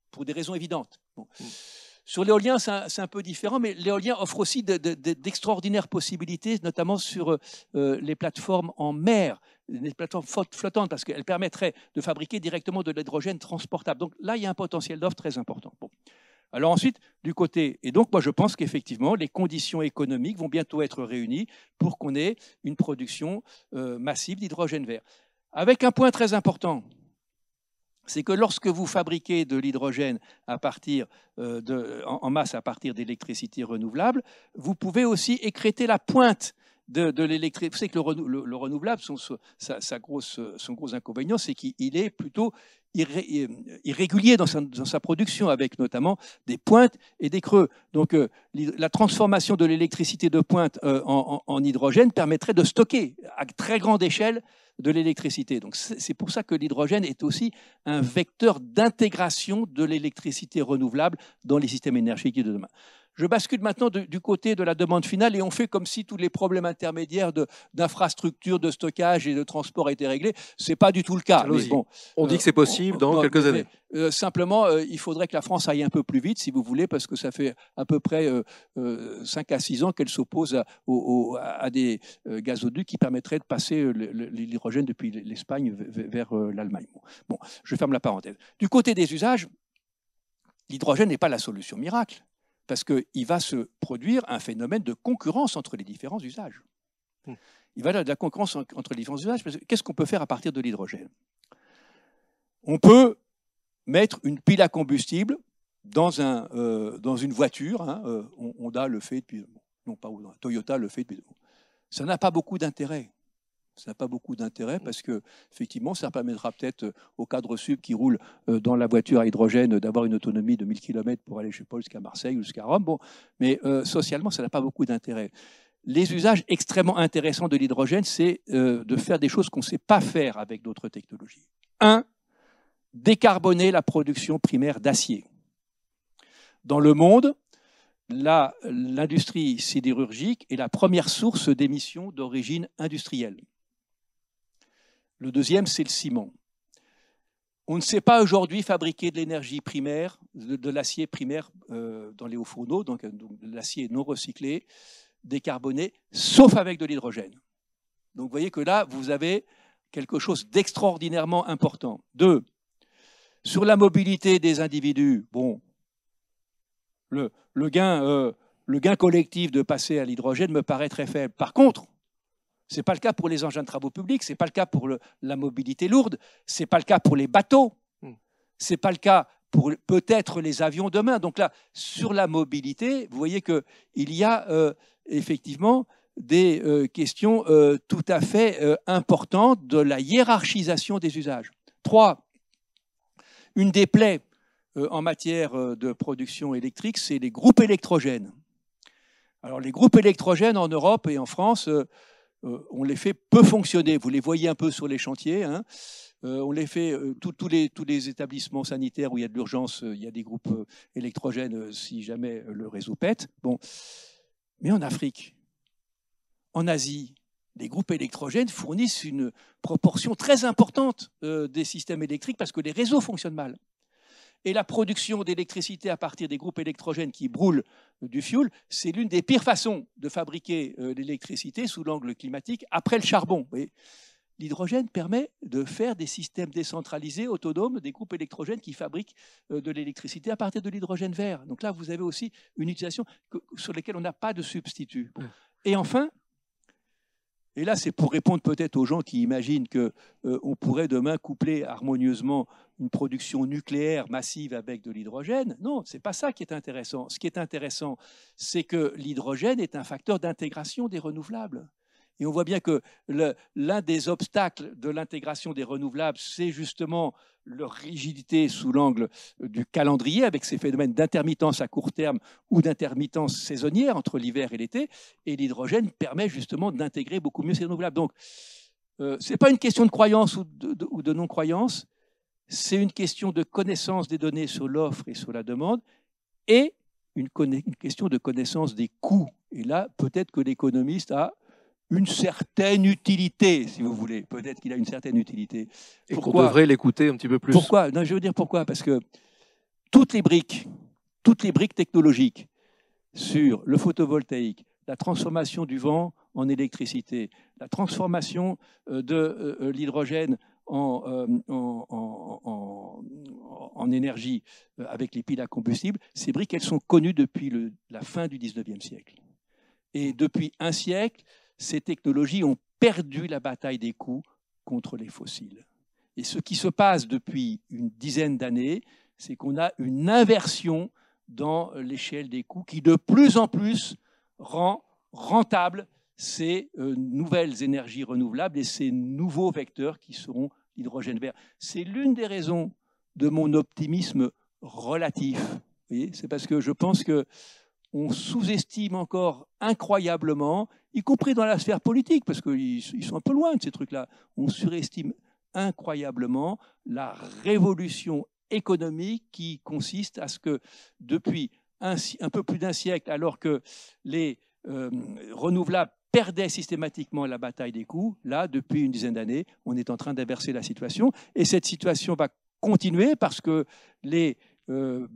pour des raisons évidentes. Mm. Sur l'éolien, c'est un, peu différent, mais l'éolien offre aussi d'extraordinaires possibilités, notamment sur euh, les plateformes en mer, les plateformes flottantes, parce qu'elles permettraient de fabriquer directement de l'hydrogène transportable. Donc là, il y a un potentiel d'offre très important. Alors ensuite, du côté, et donc moi je pense qu'effectivement, les conditions économiques vont bientôt être réunies pour qu'on ait une production euh, massive d'hydrogène vert. Avec un point très important, c'est que lorsque vous fabriquez de l'hydrogène euh, en, masse à partir d'électricité renouvelable, vous pouvez aussi écréter la pointe de, l'électricité. Vous savez que le, renouvelable, son gros inconvénient, c'est qu'il est plutôt irrégulier dans sa, production, avec notamment des pointes et des creux. Donc euh, la transformation de l'électricité de pointe euh, en, hydrogène permettrait de stocker à très grande échelle de l'électricité. Donc c'est pour ça que l'hydrogène est aussi un vecteur d'intégration de l'électricité renouvelable dans les systèmes énergétiques de demain. Je bascule maintenant du côté de la demande finale et on fait comme si tous les problèmes intermédiaires d'infrastructure, de, stockage et de transport étaient réglés. Ce n'est pas du tout le cas. bon, on dit que c'est possible dans quelques années. Euh, simplement, euh, il faudrait que la France aille un peu plus vite, si vous voulez, parce que ça fait à peu près 5 à 6 ans qu'elle s'oppose à, des euh, gazoducs qui permettraient de passer l'hydrogène depuis l'Espagne vers l'Allemagne. Bon, je ferme la parenthèse. Du côté des usages, l'hydrogène n'est pas la solution miracle parce qu'il va se produire un phénomène de concurrence entre les différents usages. Hmm. Il va y avoir de la concurrence entre les différents usages. Qu'est-ce qu'on peut faire à partir de l'hydrogène? On peut mettre une pile à combustible dans, un, euh, dans une voiture. Hein, euh, Honda le fait depuis. Non, pas Toyota le fait depuis. Ça n'a pas beaucoup d'intérêt ça n'a pas beaucoup d'intérêt parce que effectivement, ça permettra peut-être euh, au cadre sub qui roule euh, dans la voiture à hydrogène d'avoir une autonomie de 1000 km pour aller, je sais pas, jusqu'à Marseille ou jusqu'à Rome. Bon, mais euh, socialement, ça n'a pas beaucoup d'intérêt. Les usages extrêmement intéressants de l'hydrogène, c'est de faire des choses qu'on ne sait pas faire avec d'autres technologies. Un, décarboner la production primaire d'acier. Dans le monde, l'industrie sidérurgique est la première source d'émissions d'origine industrielle. Le deuxième, c'est le ciment. On ne sait pas aujourd'hui fabriquer de l'énergie primaire, de, l'acier primaire euh, dans les hauts fourneaux, donc, euh, de l'acier non recyclé, décarboné, sauf avec de l'hydrogène. Donc vous voyez que là, vous avez quelque chose d'extraordinairement important. Deux, sur la mobilité des individus, bon, le, euh, le gain collectif de passer à l'hydrogène me paraît très faible. Par contre, ce n'est pas le cas pour les engins de travaux publics, ce n'est pas le cas pour la mobilité lourde, ce n'est pas le cas pour les bateaux, hmm. ce n'est pas le cas pour peut-être les avions demain. Donc là, sur la mobilité, vous voyez qu'il y a euh, effectivement des euh, questions euh, tout à fait importantes de la hiérarchisation des usages. Trois, une des plaies en matière de production électrique, c'est les groupes électrogènes. Alors les groupes électrogènes en Europe et en France on les fait peu fonctionner. Vous les voyez un peu sur les chantiers. Hein. Euh, on les fait, euh, tous les, établissements sanitaires où il y a de l'urgence, il y a des groupes électrogènes si jamais le réseau pète. Bon. Mais en Afrique, en Asie, les groupes électrogènes fournissent une proportion très importante des systèmes électriques parce que les réseaux fonctionnent mal et la production d'électricité à partir des groupes électrogènes qui brûlent du fioul, c'est l'une des pires façons de fabriquer euh, l'électricité sous l'angle climatique après le charbon. l'hydrogène permet de faire des systèmes décentralisés, autonomes, des groupes électrogènes qui fabriquent euh, de l'électricité à partir de l'hydrogène vert. Donc là, vous avez aussi une utilisation sur laquelle on n'a pas de substitut. Et enfin, et là, c'est pour répondre peut-être aux gens qui imaginent qu'on euh, pourrait demain coupler harmonieusement une production nucléaire massive avec de l'hydrogène. Non, ce n'est pas ça qui est intéressant. Ce qui est intéressant, c'est que l'hydrogène est un facteur d'intégration des renouvelables. Et on voit bien que l'un des obstacles de l'intégration des renouvelables, c'est justement leur rigidité sous l'angle du calendrier, avec ces phénomènes d'intermittence à court terme ou d'intermittence saisonnière entre l'hiver et l'été. Et l'hydrogène permet justement d'intégrer beaucoup mieux ces renouvelables. Donc, euh, ce n'est pas une question de croyance ou de, non-croyance, c'est une question de connaissance des données sur l'offre et sur la demande, et une question de connaissance des coûts. Et là, peut-être que l'économiste a une certaine utilité, si vous voulez. Peut-être qu'il a une certaine utilité. Et qu'on devrait l'écouter un petit peu plus. Pourquoi? Non, Je veux dire pourquoi? Parce que toutes les briques, toutes les briques technologiques sur le photovoltaïque, la transformation du vent en électricité, la transformation euh, de euh, euh, l'hydrogène en, en, en, énergie avec les piles à combustible, ces briques, elles sont connues depuis le, la fin du 19e siècle. Et depuis un siècle, ces technologies ont perdu la bataille des coûts contre les fossiles. Et ce qui se passe depuis une dizaine d'années, c'est qu'on a une inversion dans l'échelle des coûts qui de plus en plus rend rentable ces euh, nouvelles énergies renouvelables et ces nouveaux vecteurs qui seront l'hydrogène vert. C'est l'une des raisons de mon optimisme relatif. C'est parce que je pense que on sous-estime encore incroyablement, y compris dans la sphère politique, parce qu'ils sont un peu loin de ces trucs-là, on surestime incroyablement la révolution économique qui consiste à ce que depuis un, peu plus d'un siècle, alors que les euh, renouvelables perdaient systématiquement la bataille des coûts, là, depuis une dizaine d'années, on est en train d'inverser la situation. Et cette situation va continuer parce que les euh,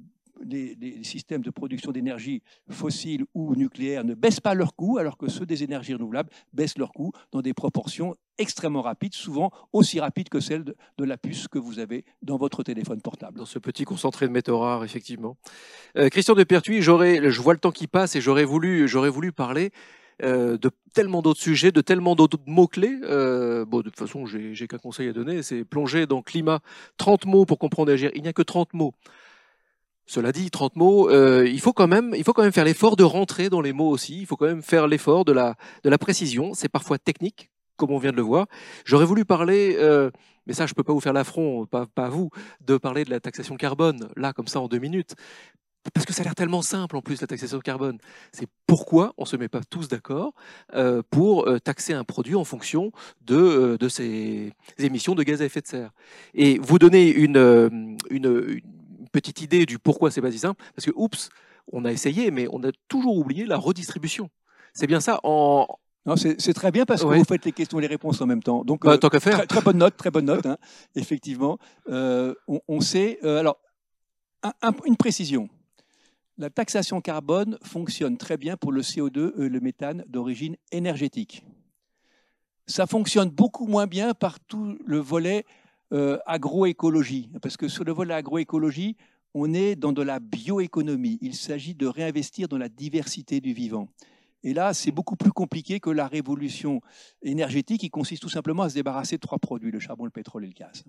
les, systèmes de production d'énergie fossile ou nucléaire ne baissent pas leurs coûts, alors que ceux des énergies renouvelables baissent leurs coûts dans des proportions extrêmement rapides, souvent aussi rapides que celles de, la puce que vous avez dans votre téléphone portable. Dans ce petit concentré de métaux rares, effectivement. Euh, Christian de Pertuis, je vois le temps qui passe et j'aurais voulu, voulu parler euh, de tellement d'autres sujets, de tellement d'autres mots-clés. Euh, bon, de toute façon, j'ai qu'un conseil à donner, c'est plonger dans climat 30 mots pour comprendre et agir. Il n'y a que 30 mots. Cela dit, 30 mots, euh, il, faut quand même, il faut quand même faire l'effort de rentrer dans les mots aussi. Il faut quand même faire l'effort de la, de la précision. C'est parfois technique, comme on vient de le voir. J'aurais voulu parler, euh, mais ça, je peux pas vous faire l'affront, pas, pas vous, de parler de la taxation carbone, là, comme ça, en deux minutes. Parce que ça a l'air tellement simple en plus la taxation carbone. C'est pourquoi on ne se met pas tous d'accord euh, pour taxer un produit en fonction de, de ses émissions de gaz à effet de serre. Et vous donnez une, une, une petite idée du pourquoi c'est pas si simple, parce que, oups, on a essayé, mais on a toujours oublié la redistribution. C'est bien ça en, c'est très bien parce que vous faites les questions et les réponses en même temps. Donc, bah, tant qu'à faire. Très, bonne note, très bonne note, hein, effectivement. Euh, on, sait. Euh, alors, une précision. La taxation carbone fonctionne très bien pour le CO2 et le méthane d'origine énergétique. Ça fonctionne beaucoup moins bien par tout le volet euh, agroécologie, parce que sur le volet agroécologie, on est dans de la bioéconomie. Il s'agit de réinvestir dans la diversité du vivant. Et là, c'est beaucoup plus compliqué que la révolution énergétique qui consiste tout simplement à se débarrasser de trois produits, le charbon, le pétrole et le gaz.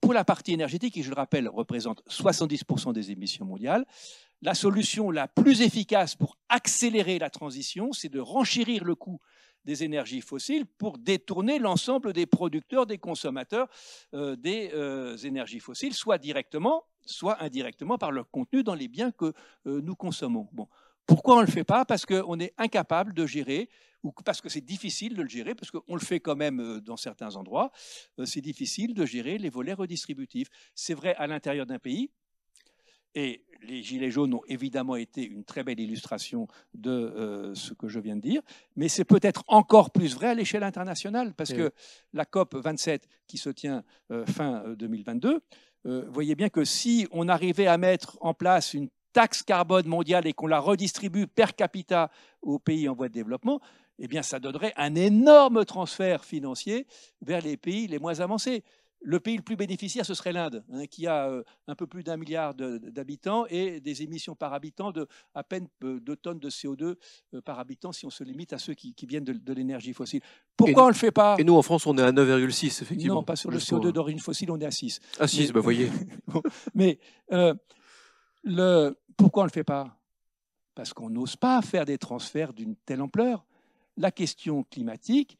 Pour la partie énergétique, qui je le rappelle représente 70% des émissions mondiales, la solution la plus efficace pour accélérer la transition, c'est de renchérir le coût des énergies fossiles pour détourner l'ensemble des producteurs, des consommateurs euh, des euh, énergies fossiles, soit directement, soit indirectement par leur contenu dans les biens que euh, nous consommons. Bon. Pourquoi on ne le fait pas? Parce qu'on est incapable de gérer, ou parce que c'est difficile de le gérer, parce qu'on le fait quand même dans certains endroits, c'est difficile de gérer les volets redistributifs. C'est vrai à l'intérieur d'un pays, et les Gilets jaunes ont évidemment été une très belle illustration de euh, ce que je viens de dire, mais c'est peut-être encore plus vrai à l'échelle internationale, parce que la COP 27 qui se tient euh, fin 2022, euh, voyez bien que si on arrivait à mettre en place une taxe carbone mondiale et qu'on la redistribue per capita aux pays en voie de développement, eh bien, ça donnerait un énorme transfert financier vers les pays les moins avancés. Le pays le plus bénéficiaire, ce serait l'Inde, hein, qui a euh, un peu plus d'un milliard d'habitants et des émissions par habitant de à peine 2 euh, tonnes de CO2 euh, par habitant si on se limite à ceux qui, viennent de, l'énergie fossile. Pourquoi on ne le fait pas? Et nous, en France, on est à 9,6, effectivement. Non, pas sur le CO2 d'origine fossile, on est à 6. À 6, bah voyez. mais le, pourquoi on ne le fait pas? Parce qu'on n'ose pas faire des transferts d'une telle ampleur. La question climatique,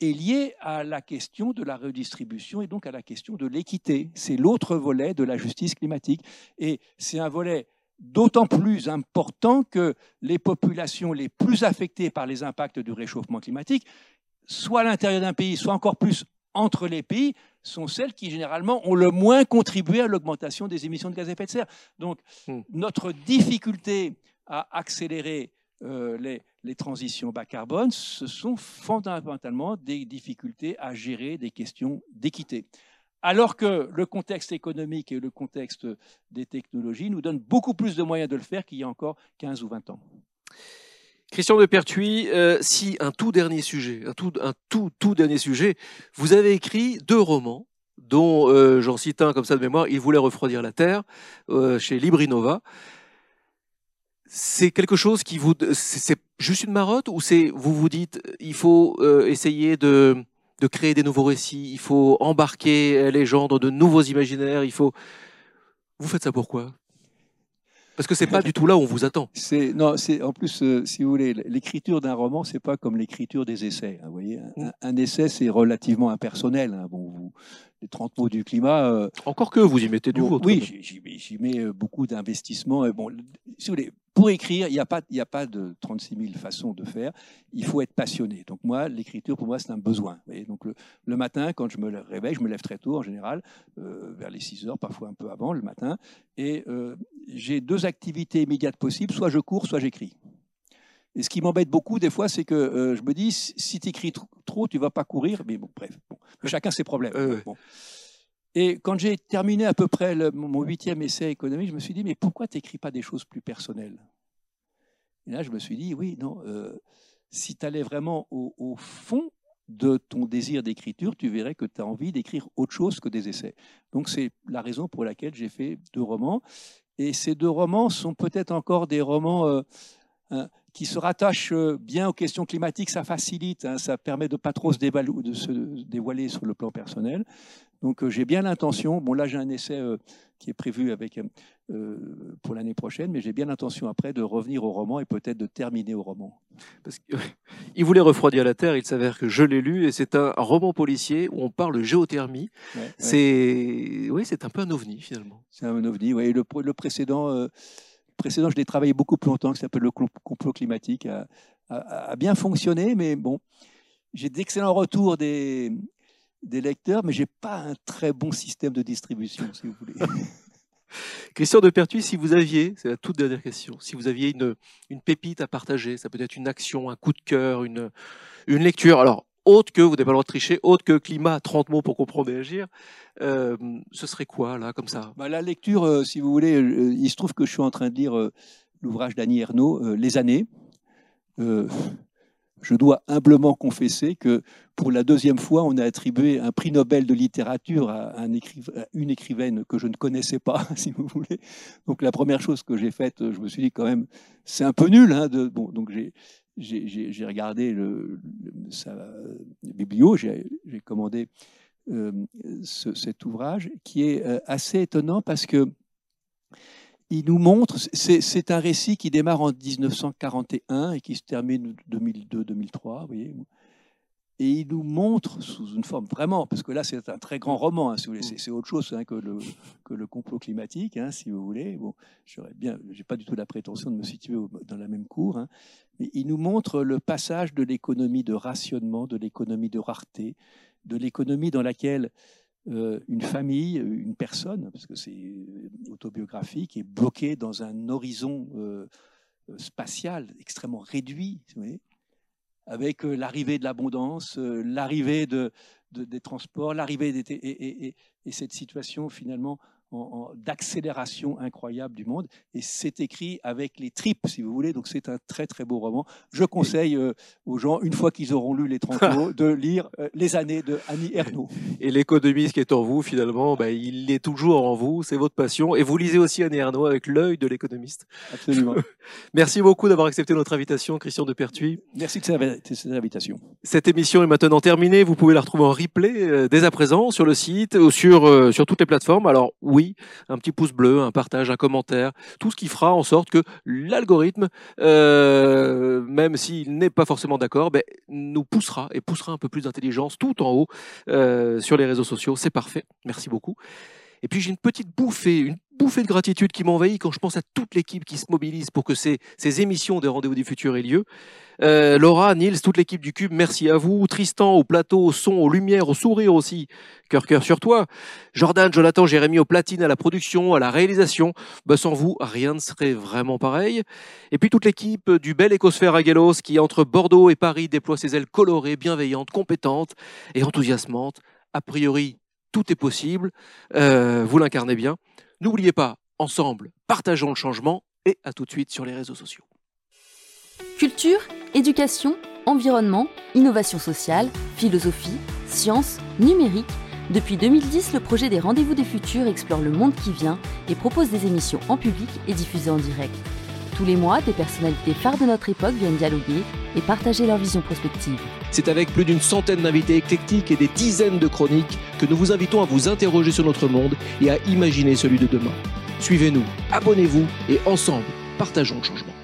est lié à la question de la redistribution et donc à la question de l'équité. C'est l'autre volet de la justice climatique. Et c'est un volet d'autant plus important que les populations les plus affectées par les impacts du réchauffement climatique, soit à l'intérieur d'un pays, soit encore plus entre les pays, sont celles qui généralement ont le moins contribué à l'augmentation des émissions de gaz à effet de serre. Donc hmm. notre difficulté à accélérer euh, les, transitions bas carbone, ce sont fondamentalement des difficultés à gérer des questions d'équité. Alors que le contexte économique et le contexte des technologies nous donnent beaucoup plus de moyens de le faire qu'il y a encore 15 ou 20 ans. Christian de Pertuis, euh, si un tout dernier sujet, un tout, dernier sujet, vous avez écrit deux romans, dont euh, j'en cite un comme ça de mémoire, Il voulait refroidir la Terre, chez Librinova c'est quelque chose qui vous, c'est juste une marotte ou c'est, vous vous dites, il faut euh, essayer de, de créer des nouveaux récits, il faut embarquer les gens dans de nouveaux imaginaires, il faut, vous faites ça pourquoi? Parce que c'est pas du tout là où on vous attend. C'est non, c'est en plus, euh, si vous voulez, l'écriture d'un roman, c'est pas comme l'écriture des essais. Hein, vous voyez, un, mm. essai, c'est relativement impersonnel. Hein. bon, vous, les 30 mots du climat. Euh, Encore que vous y mettez du vôtre. Oui, j'y mets beaucoup d'investissement. Bon, si vous voulez, pour écrire, il n'y a, pas, a pas de 36 000 façons de faire. Il faut être passionné. Donc moi, l'écriture, pour moi, c'est un besoin. donc le, matin, quand je me réveille, je me lève très tôt en général, euh, vers les 6 heures, parfois un peu avant le matin. Et euh, j'ai deux activités immédiates possibles. Soit je cours, soit j'écris. Et ce qui m'embête beaucoup des fois, c'est que euh, je me dis, si tu écris trop, tu vas pas courir. Mais bon, bref, chacun ses problèmes. Et quand j'ai terminé à peu près mon huitième essai économique, je me suis dit, mais pourquoi tu n'écris pas des choses plus personnelles? Et là, je me suis dit, oui, non, euh, si tu allais vraiment au, fond de ton désir d'écriture, tu verrais que tu as envie d'écrire autre chose que des essais. Donc c'est la raison pour laquelle j'ai fait deux romans. Et ces deux romans sont peut-être encore des romans euh, hein, qui se rattachent euh, bien aux questions climatiques. Ça facilite, hein, ça permet de pas trop se dévoiler sur le plan personnel. Donc euh, j'ai bien l'intention, bon là j'ai un essai euh, qui est prévu avec, euh, pour l'année prochaine, mais j'ai bien l'intention après de revenir au roman et peut-être de terminer au roman. Parce il voulait refroidir la Terre, il s'avère que je l'ai lu, et c'est un, roman policier où on parle de géothermie. c'est oui, c'est un peu un ovni finalement. C'est un ovni, oui. Le, le précédent, précédent, je l'ai travaillé beaucoup plus longtemps, qui s'appelle le complot climatique, a, a bien fonctionné, mais bon, j'ai d'excellents retours des, des lecteurs, mais j'ai pas un très bon système de distribution, si vous voulez. Christian de Pertuis, si vous aviez, c'est la toute dernière question, si vous aviez une, une pépite à partager, ça peut être une action, un coup de cœur, une, une lecture, alors autre que, vous n'avez pas le droit de tricher, autre que climat, 30 mots pour comprendre et agir, euh, ce serait quoi, là, comme ça? Bah, La lecture, euh, si vous voulez, euh, il se trouve que je suis en train de lire l'ouvrage d'Annie Ernaux, Les années je dois humblement confesser que pour la deuxième fois, on a attribué un prix Nobel de littérature à, une écrivaine que je ne connaissais pas, si vous voulez. Donc la première chose que j'ai faite, je me suis dit quand même, c'est un peu nul. Hein, donc j'ai regardé le, sa biblio, j'ai commandé euh, cet ouvrage qui est euh, assez étonnant parce que il nous montre, c'est un récit qui démarre en 1941 et qui se termine 2002-2003, vous voyez. Et il nous montre sous une forme vraiment, parce que là c'est un très grand roman, hein, c'est autre chose hein, que, le, que, le, complot climatique, hein, si vous voulez. Bon, j'aurais bien, j'ai pas du tout la prétention de me situer dans la même cour, mais il nous montre le passage de l'économie de rationnement, de l'économie de rareté, de l'économie dans laquelle euh, une famille, une personne, parce que c'est euh, autobiographique, est bloquée dans un horizon euh, spatial extrêmement réduit, avec l'arrivée de l'abondance, l'arrivée de, des transports, l'arrivée et, et, cette situation finalement d'accélération incroyable du monde. Et c'est écrit avec les tripes, si vous voulez. Donc c'est un très très beau roman. Je conseille euh, aux gens, une fois qu'ils auront lu les 30 mots, de lire euh, Les années de Annie Ernaux. Et l'économiste qui est en vous, finalement, bah, il est toujours en vous. C'est votre passion. Et vous lisez aussi Annie Ernaux avec l'œil de l'économiste. Absolument. Merci beaucoup d'avoir accepté notre invitation, Christian de Pertuis. Merci de cette invitation. Cette émission est maintenant terminée. Vous pouvez la retrouver en replay euh, dès à présent sur le site ou sur, sur toutes les plateformes. Alors oui, un petit pouce bleu, un partage, un commentaire, tout ce qui fera en sorte que l'algorithme, euh, même s'il n'est pas forcément d'accord, ben, nous poussera et poussera un peu plus d'intelligence tout en haut euh, sur les réseaux sociaux. C'est parfait. Merci beaucoup. Et puis j'ai une petite bouffée, une bouffée de gratitude qui m'envahit quand je pense à toute l'équipe qui se mobilise pour que ces, ces émissions des Rendez-vous du Futur aient lieu. Euh, Laura, Nils, toute l'équipe du Cube, merci à vous. Tristan, au plateau, au son, aux lumières, au sourire aussi. Cœur, cœur sur toi. Jordan, Jonathan, Jérémy, au platine, à la production, à la réalisation. Bah, sans vous, rien ne serait vraiment pareil. Et puis toute l'équipe du bel écosphère Aguelos qui, entre Bordeaux et Paris, déploie ses ailes colorées, bienveillantes, compétentes et enthousiasmantes. A priori, tout est possible. Euh, vous l'incarnez bien. N'oubliez pas, ensemble, partageons le changement et à tout de suite sur les réseaux sociaux. Culture, éducation, environnement, innovation sociale, philosophie, sciences, numérique. Depuis 2010, le projet des Rendez-vous des Futurs explore le monde qui vient et propose des émissions en public et diffusées en direct. Tous les mois, des personnalités phares de notre époque viennent dialoguer et partager leur vision prospective. C'est avec plus d'une centaine d'invités éclectiques et des dizaines de chroniques que nous vous invitons à vous interroger sur notre monde et à imaginer celui de demain. Suivez-nous, abonnez-vous et ensemble, partageons le changement.